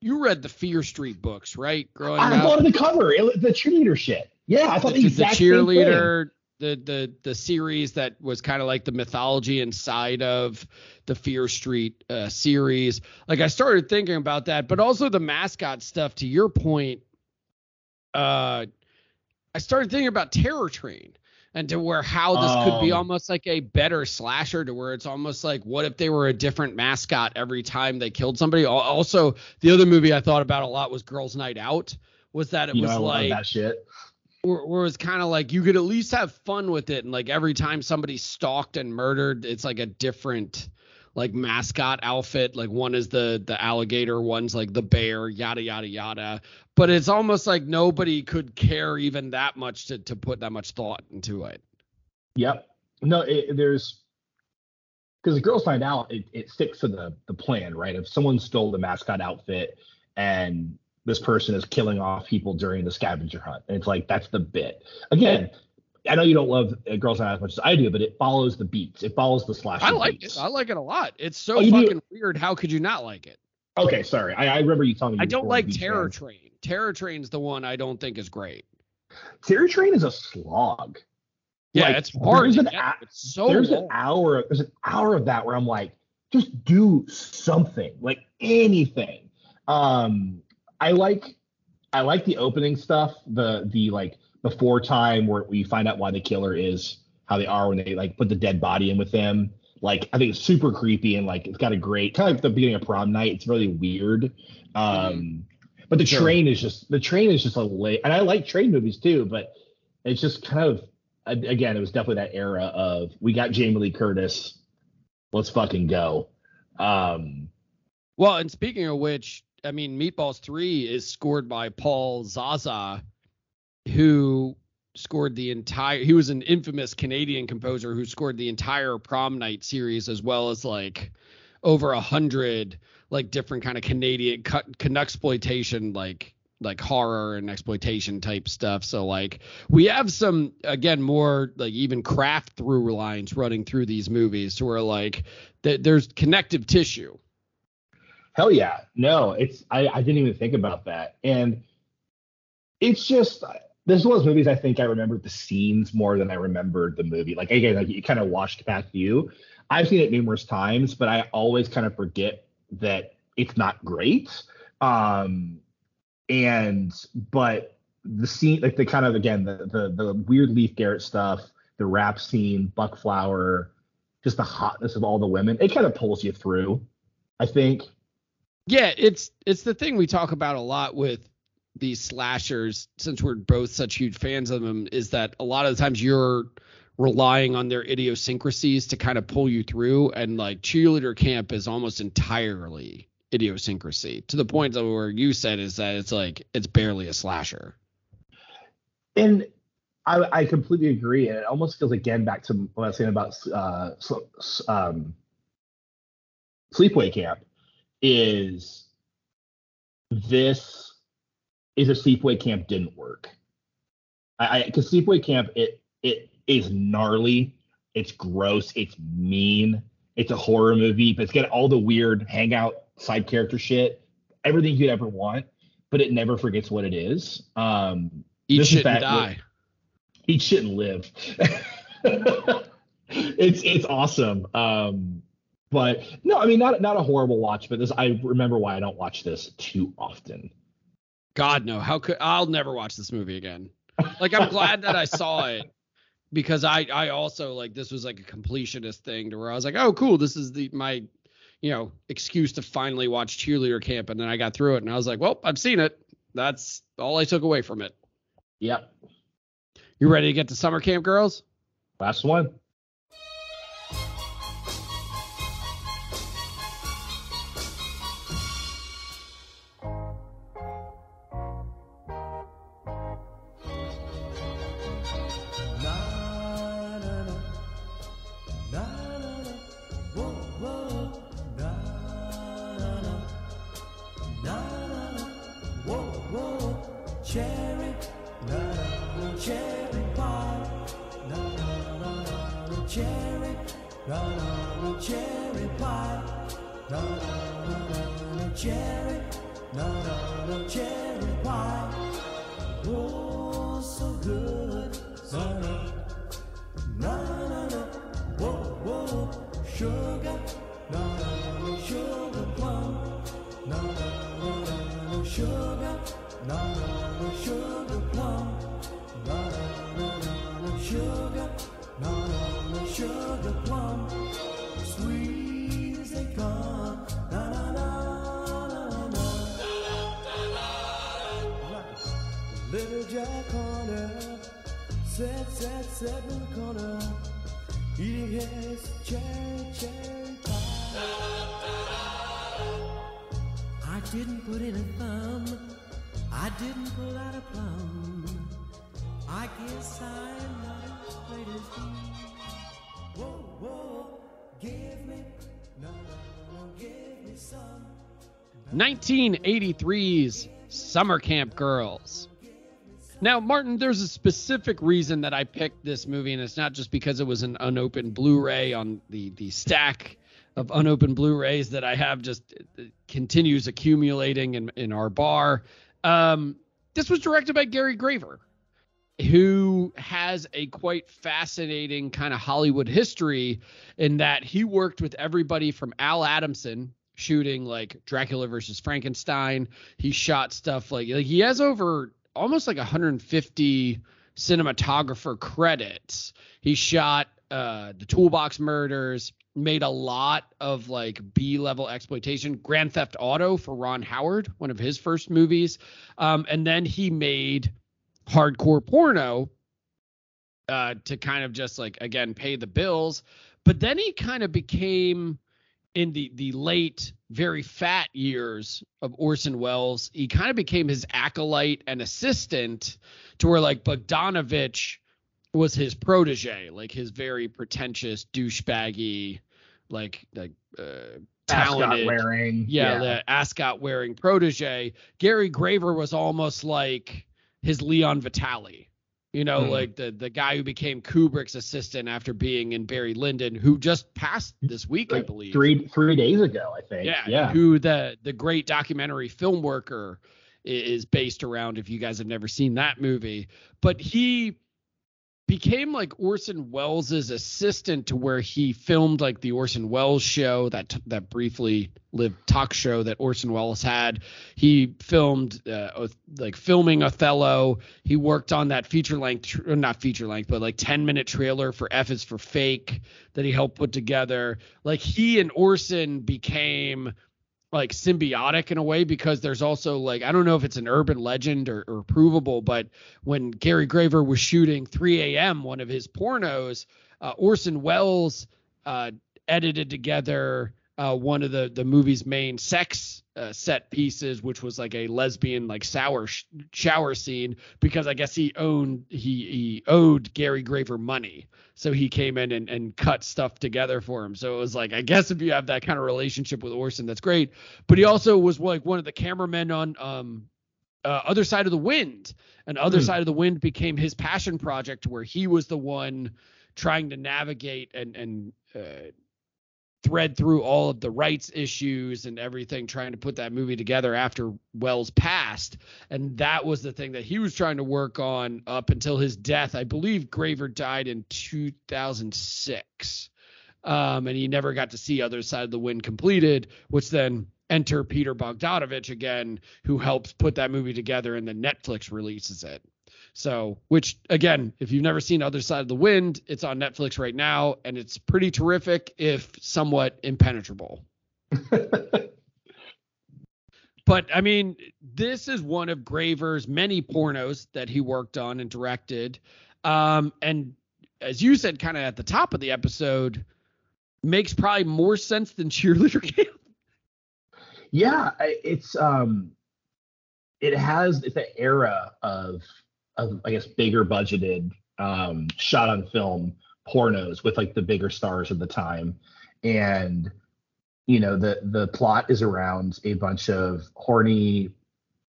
you read the Fear Street books, right? Growing I up. thought of the cover, it, the cheerleader shit. Yeah, I thought the, the, the exact same thing. cheerleader the the the series that was kind of like the mythology inside of the fear street uh, series like i started thinking about that but also the mascot stuff to your point uh i started thinking about terror train and to where how this could be Oh. almost like a better slasher to where it's almost like what if they were a different mascot every time they killed somebody also the other movie i thought about a lot was girls night out was that it know, was love like that shit. where, where it's kind of like you could at least have fun with it and like every time somebody stalked and murdered it's like a different like mascot outfit like one is the the alligator one's like the bear yada yada yada but it's almost like nobody could care even that much to to put that much thought into it Yep. No, it, there's because the girls find out it, it sticks to the the plan, right? If someone stole the mascot outfit and this person is killing off people during the scavenger hunt, and it's like that's the bit. Again, I know you don't love uh, Girls Night Out as much as I do, but it follows the beats. It follows the slash. i like it i like it a lot it's so Oh, you do? fucking weird how could you not like it Okay, sorry. I, I remember you telling me. i don't like terror fan. train terror train's the one i don't think is great Terror Train is a slog. yeah Like, it's hard there's an a- it's so there's an hour there's an hour of that where i'm like just do something like anything um i like i like the opening stuff the the like before time where we find out why the killer is how they are when they like put the dead body in with them. Like i think it's super creepy and like it's got a great kind of like the beginning of prom night. It's really weird. Um but the Sure. train is just the train is just a late and i like train movies too but it's just kind of again, it was definitely that era of we got Jamie Lee Curtis, let's fucking go. Um, Well, and speaking of which, I mean, Meatballs 3 is scored by Paul Zaza, who scored the entire he was an infamous Canadian composer who scored the entire prom night series as well as like over a hundred like different kind of Canadian cut exploitation like like horror and exploitation type stuff. So like we have some again more like even craft through lines running through these movies to where like th- there's connective tissue. hell yeah, no, it's I, I didn't even think about that, and it's just this is one of those movies I think I remembered the scenes more than I remembered the movie. Like again, like it kind of washed past you. I've seen it numerous times, but I always kind of forget that it's not great. Um, and but the scene, like the kind of again the the the weird Leif Garrett stuff, the rap scene, Buck Flower, just the hotness of all the women, it kind of pulls you through. I think. Yeah, it's it's the thing we talk about a lot with these slashers since we're both such huge fans of them is that a lot of the times you're relying on their idiosyncrasies to kind of pull you through and like cheerleader camp is almost entirely idiosyncrasy to the point of where you said is that it's like it's barely a slasher. And I, I completely agree. And it almost feels again back to what I was saying about uh, um, Sleepaway Camp. Is this is a Sleepaway Camp didn't work? I because Sleepaway Camp it it is gnarly, it's gross, it's mean, it's a horror movie, but it's got all the weird hangout side character shit, everything you'd ever want, but it never forgets what it is. Um, Eat shit and die. eat shit and live. it's it's awesome. Um, but no, I mean not not a horrible watch, but this I remember why I don't watch this too often. God no, how could I'll never watch this movie again. Like I'm glad that I saw it because I I also like this was like a completionist thing to where I was like, oh cool, this is the my you know excuse to finally watch cheerleader camp, and then I got through it and I was like, well, I've seen it. That's all I took away from it. Yep, You ready to get to summer camp, girls? last one. No, no. No, no, cherry pie. Oh, so good. No, no, no, no, no. Whoa, whoa, sugar. No, no, no sugar plum. No, no, no, no, no sugar. No, no, no sugar plum. No, no, no, no, no sugar. No, no, no sugar plum. Sat, sat in the corner, eating his cherry, cherry pie. I didn't put in a thumb, I didn't pull out a plum. I guess I'm not as great as. Whoa, whoa, give me, no, no, give me some. 1983's Summer Camp Girls. Now, Martin, there's a specific reason that I picked this movie, and it's not just because it was an unopened Blu-ray on the the stack of unopened Blu-rays that I have just uh, continues accumulating in in our bar. Um, this was directed by Gary Graver, who has a quite fascinating kind of Hollywood history in that he worked with everybody from Al Adamson shooting like Dracula versus Frankenstein. He shot stuff like, like he has over almost like 150 cinematographer credits. He shot uh the Toolbox Murders, made a lot of like B level exploitation, Grand Theft Auto for Ron Howard, one of his first movies. Um and then he made hardcore porno uh to kind of just like again pay the bills. But then he kind of became in the the late very fat years of Orson Welles, he kind of became his acolyte and assistant to where like Bogdanovich was his protege, like his very pretentious douchebaggy like like uh Ascot talented wearing. yeah, the ascot wearing protege. Gary Graver was almost like his Leon Vitali. You know, Hmm. like the the guy who became Kubrick's assistant after being in Barry Lyndon, who just passed this week, I believe. three three days ago, I think. Yeah, yeah. Who the the great documentary Filmworker is based around. If you guys have never seen that movie, but he became like Orson Welles' assistant to where he filmed like the Orson Welles show that that briefly lived talk show that Orson Welles had. He filmed uh, like filming Othello. He worked on that feature length, tr- not feature length, but like 10 minute trailer for F is for Fake that he helped put together. Like he and Orson became like symbiotic in a way because there's also like I don't know if it's an urban legend or, or provable, but when Gary Graver was shooting 3 a.m. one of his pornos, uh, Orson Welles uh, edited together uh, one of the the movie's main sex uh, set pieces, which was like a lesbian like sour sh- shower scene because I guess he owned he he owed Gary Graver money. So he came in and, and cut stuff together for him. So it was like, I guess if you have that kind of relationship with Orson, that's great. But he also was like one of the cameramen on um uh, Other Side of the Wind. And Other Hmm. Side of the Wind became his passion project where he was the one trying to navigate and and uh, thread through all of the rights issues and everything trying to put that movie together after Welles passed. And that was the thing that he was trying to work on up until his death. I believe Graver died in 2006 um, and he never got to see Other Side of the Wind completed which then enter Peter Bogdanovich again who helps put that movie together and then Netflix releases it so, which again, if you've never seen Other Side of the Wind, it's on Netflix right now, and it's pretty terrific, if somewhat impenetrable. But I mean, this is one of Graver's many pornos that he worked on and directed. Um, and as you said, kind of at the top of the episode, makes probably more sense than cheerleader camp. yeah it's um it has it's an era of i guess bigger budgeted um shot on film pornos with like the bigger stars of the time and you know the the plot is around a bunch of horny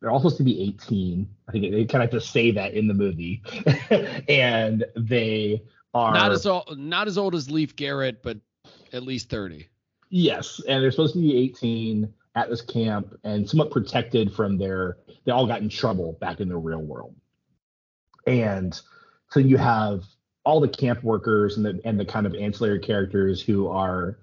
they're all supposed to be 18 i think they kind of just say that in the movie and they are Not as old, not as old as Leif Garrett, but at least 30. Yes, and they're supposed to be 18 at this camp and somewhat protected from their. They all got in trouble back in the real world, and so you have all the camp workers and the and the kind of ancillary characters who are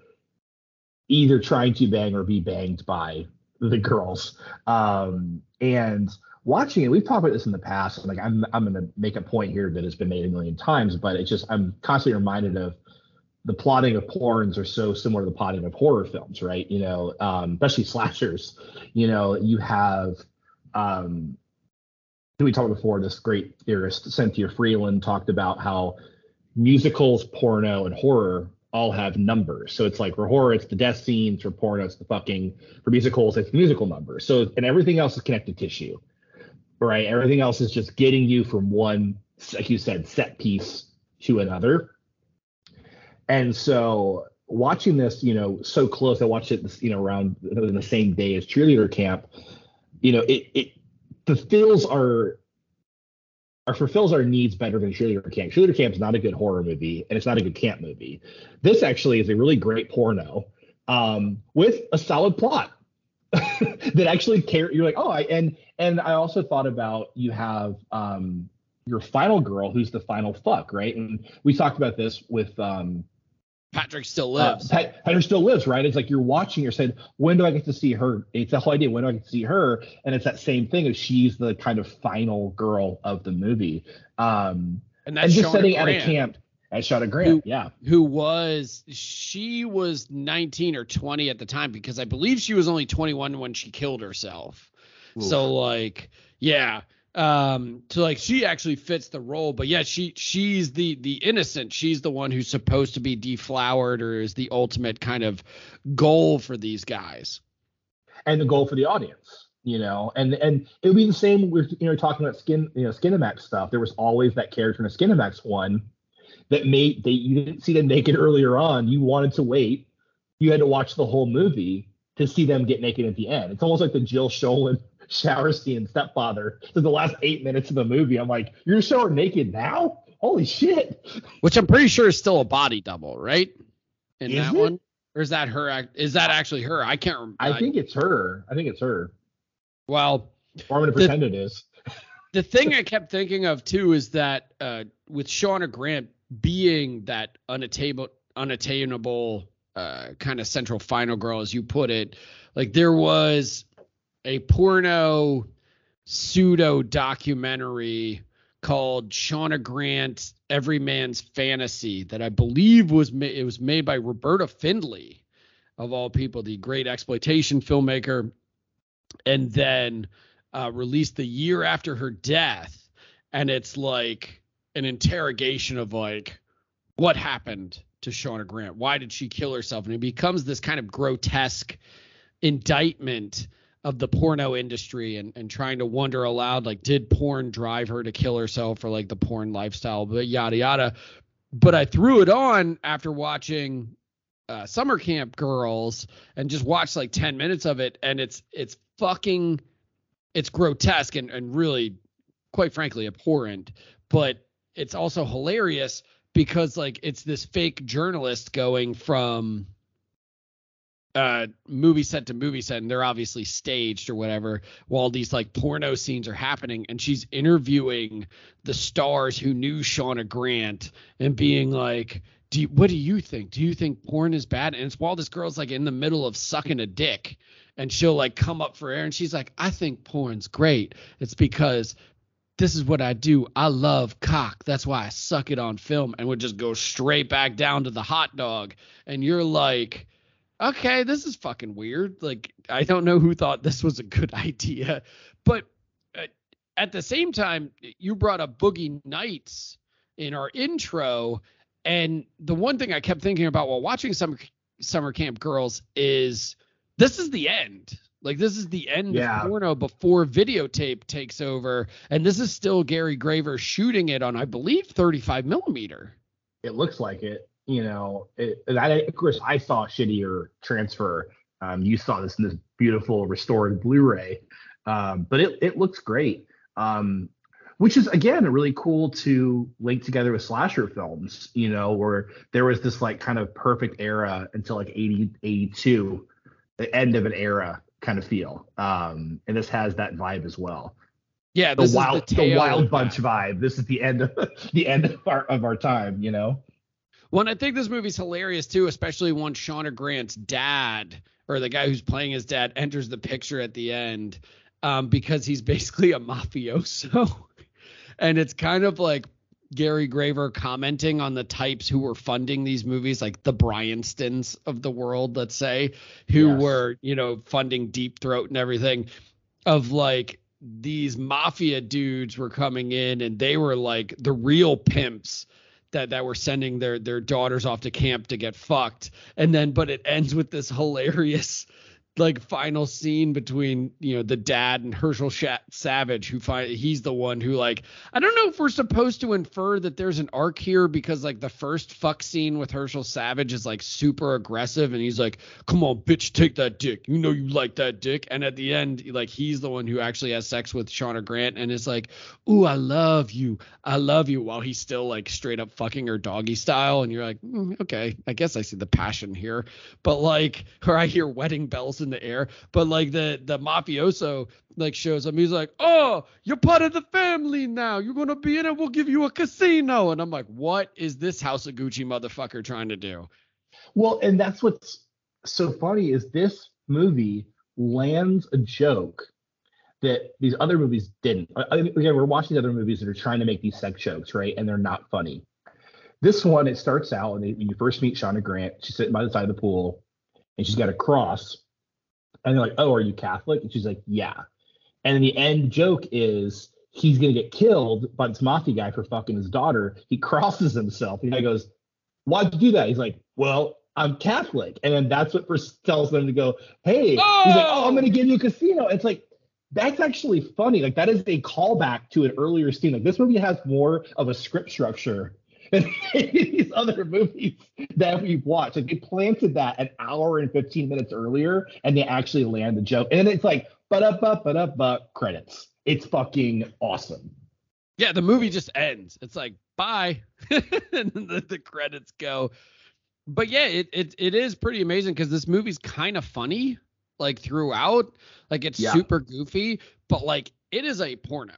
either trying to bang or be banged by the girls. Um, and watching it, we've talked about this in the past. and, Like I'm I'm gonna make a point here that has been made a million times, but it's just I'm constantly reminded of the plotting of porns are so similar to the plotting of horror films, right? You know, um, especially slashers. You know, you have um we talked before, this great theorist, Cynthia Freeland, talked about how musicals, porno, and horror all have numbers. So it's like for horror, it's the death scenes, for porno, it's the fucking, for musicals, it's musical numbers. So, and everything else is connected tissue, right? Everything else is just getting you from one, like you said, set piece to another. And so watching this, you know, so close, I watched it, you know, around in the same day as cheerleader camp, you know, it, it, feels are or fulfills our needs better than Cheerleader Camp. Cheerleader Camp is not a good horror movie, and it's not a good camp movie. This actually is a really great porno um, with a solid plot that actually care. You're like, oh, I and and I also thought about you have um, your final girl who's the final fuck, right? And we talked about this with um, Patrick still uh, lives. Pat, Patrick still lives, right? It's like you're watching, you're saying, when do I get to see her? It's the whole idea, when do I get to see her? And it's that same thing as she's the kind of final girl of the movie. Um, and and that's just Shauna sitting at a camp at Shauna Grant, Who- yeah. Who was she was 19 or 20 at the time because I believe she was only 21 when she killed herself. So like, yeah. Um, so like she actually fits the role, but yeah, she she's the the innocent. She's the one who's supposed to be deflowered or is the ultimate kind of goal for these guys. and the goal for the audience you know and and it would be the same with you know talking about skin you know skinemax stuff there was always that character in a skinemax one that made they you didn't see them naked earlier on you wanted to wait you had to watch the whole movie to see them get naked at the end it's almost like the Jill Schoelen shower scene stepfather so the last eight minutes of the movie i'm like you're shower naked now holy shit Which I'm pretty sure is still a body double, right? In Is that it? one, or is that her? act- Is that actually her? I can't remember. i think it's her i think it's her Well, or i'm gonna The- pretend it is the thing I kept thinking of too is that uh, with Shauna Grant being that unattainable, unattainable uh, kind of central final girl, as you put it, like there was a porno pseudo documentary called Shauna Grant Every Man's Fantasy that I believe was ma- it was made by Roberta Findlay of all people, the great exploitation filmmaker, and then uh, released the year after her death, and it's like an interrogation of like what happened to Shauna Grant, why did she kill herself, and it becomes this kind of grotesque indictment of the porno industry and, and trying to wonder aloud like did porn drive her to kill herself or like the porn lifestyle but yada yada. But i threw it on after watching uh, summer camp girls and just watched like 10 minutes of it and it's it's fucking it's grotesque and, and really quite frankly abhorrent. But it's also hilarious because like it's this fake journalist going from uh movie set to movie set and they're obviously staged or whatever while these like porno scenes are happening and she's interviewing the stars who knew Shauna Grant and being like do you, what do you think do you think porn is bad and it's while this girl's like in the middle of sucking a dick and she'll like come up for air and she's like I think porn's great it's because this is what I do. I love cock. That's why I suck it on film and would just go straight back down to the hot dog. And you're like, okay, this is fucking weird. Like, I don't know who thought this was a good idea. But uh, at the same time, you brought up Boogie Nights in our intro. And the one thing I kept thinking about while watching Summer, Summer Camp Girls is this is the end. Like this is the end Yeah. of porno before videotape takes over, and this is still Gary Graver shooting it on, I believe, 35 millimeter. it looks like it. You know, it, of course I saw a shittier transfer. Um, you saw this in this beautiful restored Blu-ray, um, but it it looks great. Um, which is again really cool to link together with slasher films you know where there was this like kind of perfect era until like 80 82 the end of an era kind of feel. Um and this has that vibe as well. Yeah, the wild the, the, wild bunch vibe. This is the end of the end of our of our time you know Well, and I think this movie's hilarious too, especially once Shauna Grant's dad or the guy who's playing his dad enters the picture at the end, um, because he's basically a mafioso, and it's kind of like Gary Graver commenting on the types who were funding these movies, like the Bryanstons of the world, let's say, who Yes. were you know funding Deep Throat and everything, of like these mafia dudes were coming in and they were like the real pimps that that were sending their their daughters off to camp to get fucked. And then but it ends with this hilarious like final scene between you know the dad and Herschel Savage who find he's the one who like I don't know if we're supposed to infer that there's an arc here because like the first fuck scene with Herschel Savage is like super aggressive and he's like come on bitch take that dick. You know you like that dick. And at the end like he's the one who actually has sex with Shauna Grant and is like ooh I love you. I love you while he's still like straight up fucking her doggy style and you're like mm, okay. I guess I see the passion here. But like or I hear wedding bells in the air but like the the mafioso like shows up he's like oh you're part of the family now you're gonna be in it we'll give you a casino and I'm like what is this House of Gucci motherfucker trying to do Well, and that's what's so funny is this movie lands a joke that these other movies didn't. I- I- Again, we're watching other movies that are trying to make these sex jokes, right? And they're not funny. This one, it starts out and when you first meet Shauna Grant, she's sitting by the side of the pool, and she's got a cross, and they're like, "Oh, are you Catholic?" And she's like, "Yeah." And then the end joke is he's gonna get killed by this mafia guy for fucking his daughter. He crosses himself, and the guy goes, why'd you do that? He's like, well, I'm Catholic. And then that's what first tells them to go, hey, he's like, oh, oh I'm going to give you a casino. It's like, that's actually funny. Like, that is a callback to an earlier scene. Like, this movie has more of a script structure than these other movies that we've watched. Like, they planted that an hour and 15 minutes earlier, and they actually land the joke. And then it's like, but up, but up, but credits. It's fucking awesome. Yeah, the movie just ends. It's like bye, and the, the credits go. But yeah, it it it is pretty amazing because this movie's kind of funny, like throughout. Like it's Yeah. super goofy, but like it is a porno.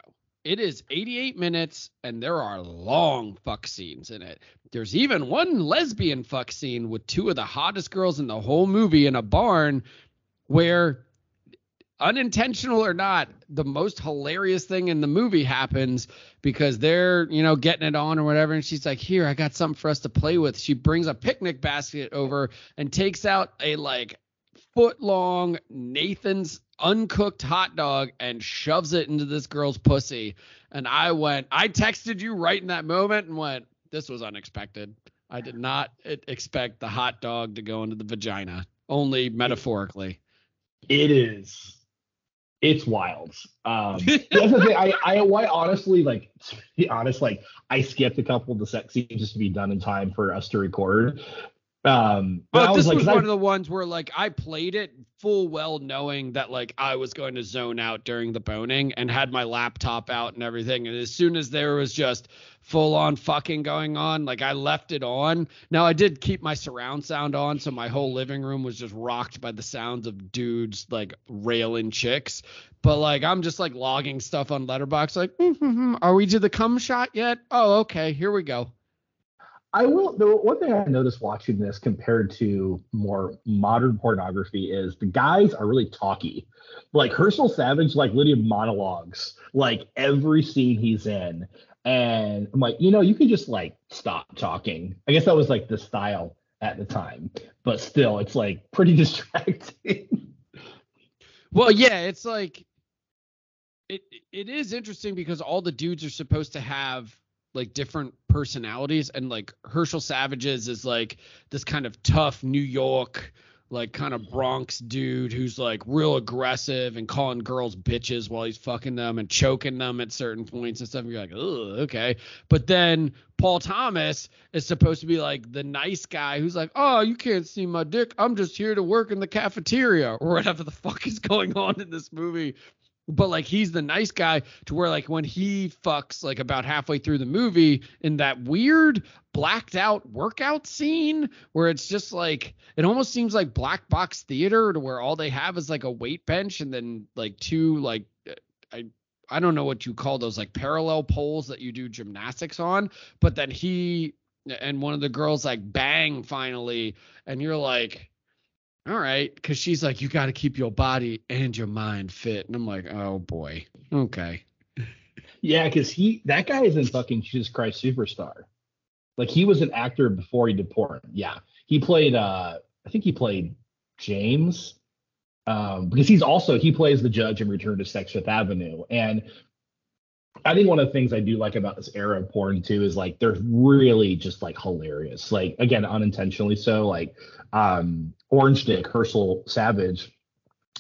It is 88 minutes, and there are long fuck scenes in it. There's even one lesbian fuck scene with two of the hottest girls in the whole movie in a barn, where unintentional or not, the most hilarious thing in the movie happens because they're, you know, getting it on or whatever. And she's like, Here, I got something for us to play with. She brings a picnic basket over and takes out a like foot long Nathan's uncooked hot dog and shoves it into this girl's pussy. And I went, I texted you right in that moment and went, This was unexpected. I did not expect the hot dog to go into the vagina, only metaphorically. It is. It's wild. Um, that's the thing. I, I, why honestly, like, to be honest, like, I skipped a couple of the sex scenes just to be done in time for us to record. Um, but But this was like, one I- of the ones where like I played it full well knowing that like I was going to zone out during the boning and had my laptop out and everything. And as soon as there was just full on fucking going on, like I left it on. Now I did keep my surround sound on, so my whole living room was just rocked by the sounds of dudes like railing chicks. But like I'm just like logging stuff on Letterboxd, like, "Mhm, are we to the cum shot yet? Oh, okay, here we go. I will. The one thing I noticed watching this compared to more modern pornography is the guys are really talky. Like Herschel Savage, like literally monologues, like every scene he's in. And I'm like, you know, you can just like stop talking. I guess that was like the style at the time, but still, it's like pretty distracting. Well, yeah, it's like it it is interesting because all the dudes are supposed to have like different personalities and like Herschel Savage's is like this kind of tough New York like kind of Bronx dude who's like real aggressive and calling girls bitches while he's fucking them and choking them at certain points and stuff. And you're like, oh, okay. But then Paul Thomas is supposed to be like the nice guy who's like, oh, you can't see my dick. I'm just here to work in the cafeteria or whatever the fuck is going on in this movie. But like he's the nice guy to where like when he fucks like about halfway through the movie in that weird blacked out workout scene where it's just like it almost seems like black box theater to where all they have is like a weight bench and then like two like I I don't know what you call those like parallel poles that you do gymnastics on but then he and one of the girls like bang finally and you're like all right because she's like you got to keep your body and your mind fit and i'm like oh boy okay Yeah, because he that guy is in fucking Jesus Christ Superstar. Like he was an actor before he did porn. Yeah, he played. uh I think he played James. Um, because he's also he plays the judge in Return to Sex Fifth Avenue, and I think one of the things I do like about this era of porn too is like they're really just like hilarious. Like again, unintentionally so. Like um Orange Dick, Herschel Savage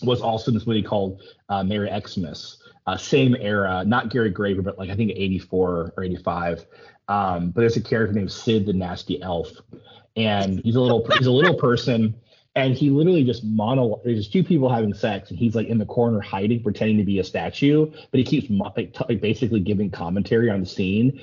was also in this movie called uh, Mary Xmas. Uh, same era, not Gary Graver, but like I think 84 or 85. Um, but there's a character named Sid the Nasty Elf, and he's a little he's a little person, and he literally just monologue. There's two people having sex, and he's like in the corner hiding, pretending to be a statue, but he keeps like, t- like basically giving commentary on the scene,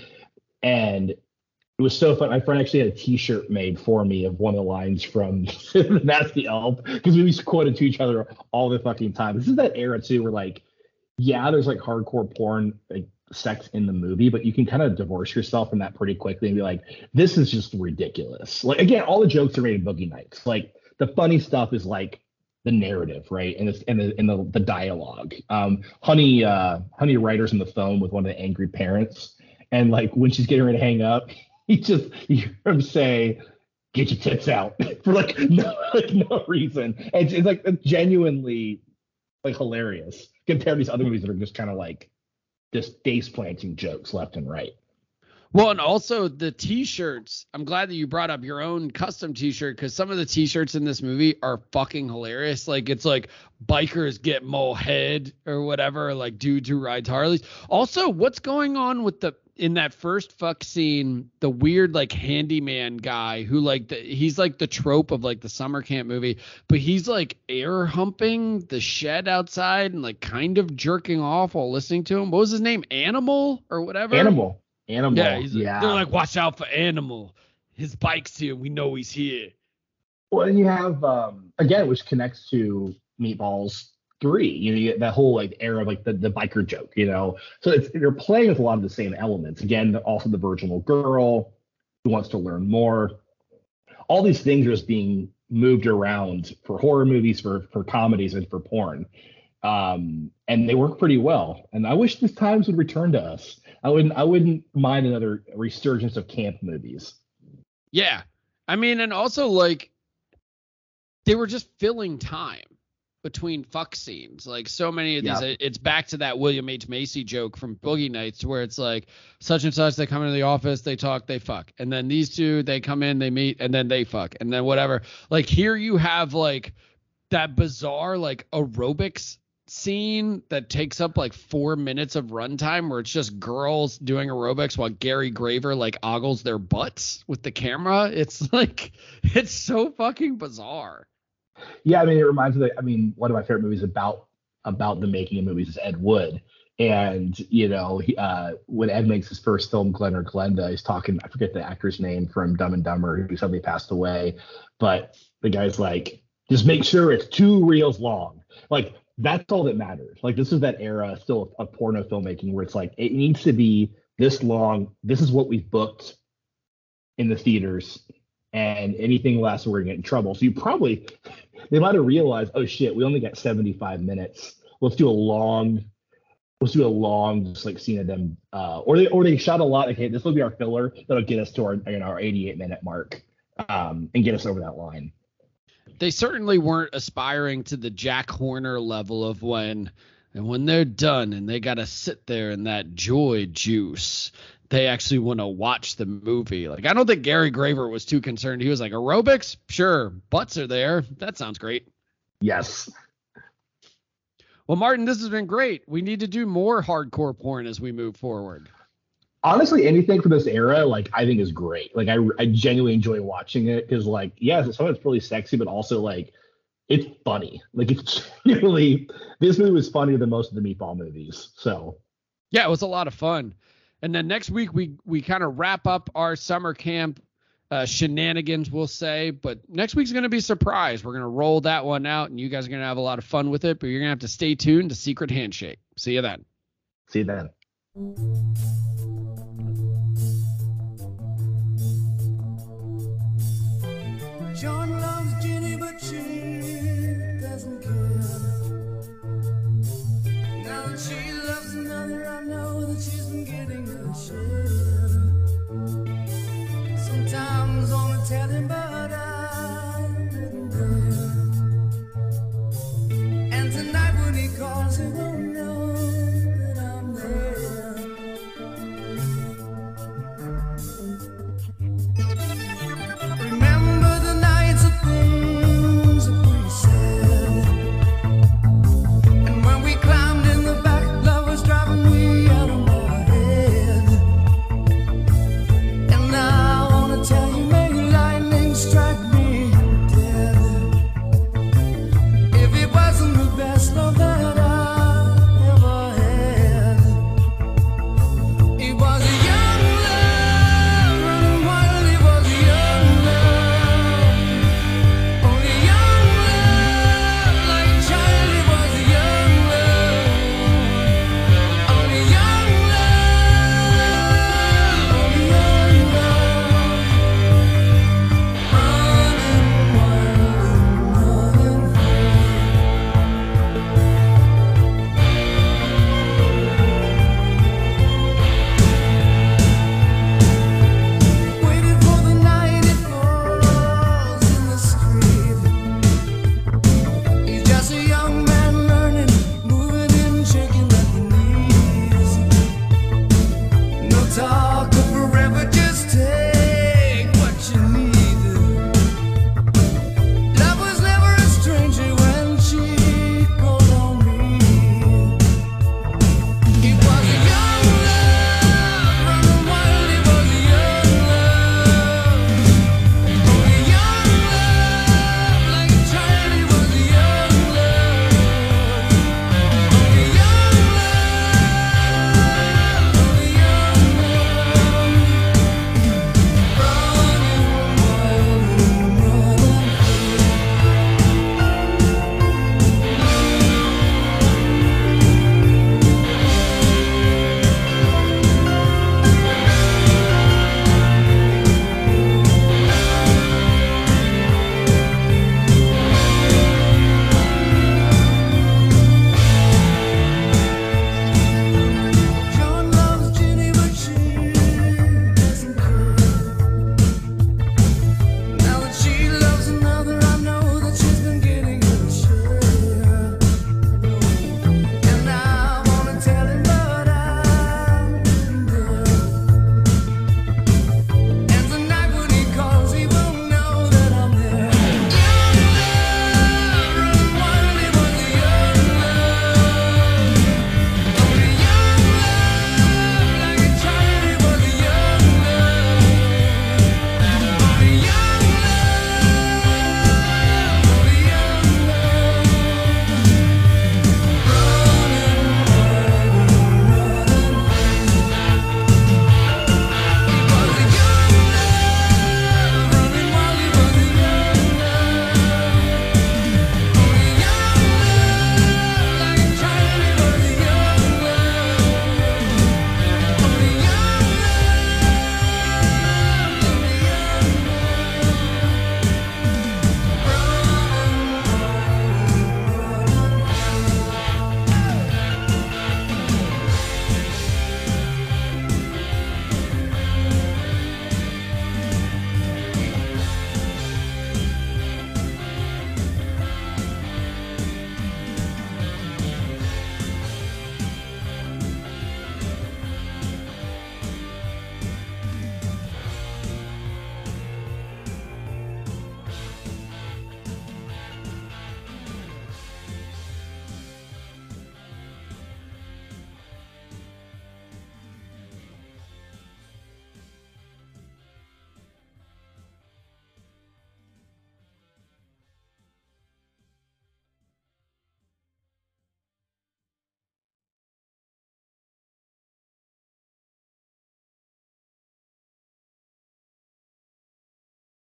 and it was so fun. My friend actually had a T-shirt made for me of one of the lines from the Nasty Elf because we used to quote it to each other all the fucking time. This is that era too, where like, yeah, there's like hardcore porn, like sex in the movie, but you can kind of divorce yourself from that pretty quickly and be like, this is just ridiculous. Like again, all the jokes are made in Boogie Nights. Like the funny stuff is like the narrative, right? And it's and the and the, the dialogue. Um, Honey, uh, Honey Wilder's on the phone with one of the angry parents, and like when she's getting ready to hang up, he just you hear him say, "Get your tits out" for like no like no reason. And it's, it's like genuinely like hilarious compared to these other movies that are just kind of like just face planting jokes left and right. Well, and also the t-shirts. I'm glad that you brought up your own custom t-shirt because some of the t-shirts in this movie are fucking hilarious. Like it's like bikers get more head or whatever, like dudes who ride Harleys. Also, what's going on with the in that first fuck scene, the weird like handyman guy who like the, he's like the trope of like the summer camp movie, but he's like air humping the shed outside and like kind of jerking off while listening to him. What was his name? Animal or whatever. Animal. Animal. Yeah, Yeah. he's they're like, watch out for Animal. His bike's here. We know he's here. Well, and you have um again, which connects to Meatballs three. You know, you get that whole like era of like the, the biker joke, you know. So it's they're playing with a lot of the same elements. Again, also the virginal girl who wants to learn more. All these things are just being moved around for horror movies, for for comedies, and for porn. Um, and they work pretty well. And I wish these times would return to us. I wouldn't I wouldn't mind another resurgence of camp movies. Yeah. I mean, and also like they were just filling time between fuck scenes. Like so many of these, it- it's back to that William H. Macy joke from Boogie Nights where it's like such and such, they come into the office, they talk, they fuck. And then these two, they come in, they meet, and then they fuck. And then whatever. Like here you have like that bizarre like aerobics scene that takes up like four minutes of runtime where it's just girls doing aerobics while Gary Graver like ogles their butts with the camera. It's like it's so fucking bizarre. Yeah, I mean, it reminds me. Of, I mean, one of my favorite movies about about the making of movies is Ed Wood, and you know, he, uh, when Ed makes his first film, Glen or Glenda, he's talking. I forget the actor's name from Dumb and Dumber, who suddenly passed away, but the guy's like, just make sure it's two reels long. Like that's all that matters. Like this is that era still of porno filmmaking where it's like it needs to be this long. This is what we've booked in the theaters and anything less we're gonna get in trouble. So you probably they might have realized, oh shit, we only got 75 minutes. Let's do a long, let's do a long just like scene of them. Uh, or they or they shot a lot. Okay, this will be our filler that'll get us to our you know our 88 minute mark um, and get us over that line. They certainly weren't aspiring to the Jack Horner level of when and when they're done and they gotta sit there in that joy juice. They actually want to watch the movie. Like I don't think Gary Graver was too concerned. He was like aerobics, sure, butts are there. That sounds great. Yes. Well, Martin, this has been great. We need to do more hardcore porn as we move forward. Honestly, anything from this era, like I think is great. Like I, I genuinely enjoy watching it because, like, yes, some of it's really sexy, but also like it's funny. Like it's genuinely this movie was funnier than most of the meatball movies. So yeah, it was a lot of fun. And then next week we we kind of wrap up our summer camp uh, shenanigans, we'll say. But next week's going to be a surprise. We're going to roll that one out, and you guys are going to have a lot of fun with it. But you're going to have to stay tuned to Secret Handshake. See you then. See you then. John loves Jenny, but she doesn't care. Now that she loves another, I know that she's been getting her share. Sometimes on the telling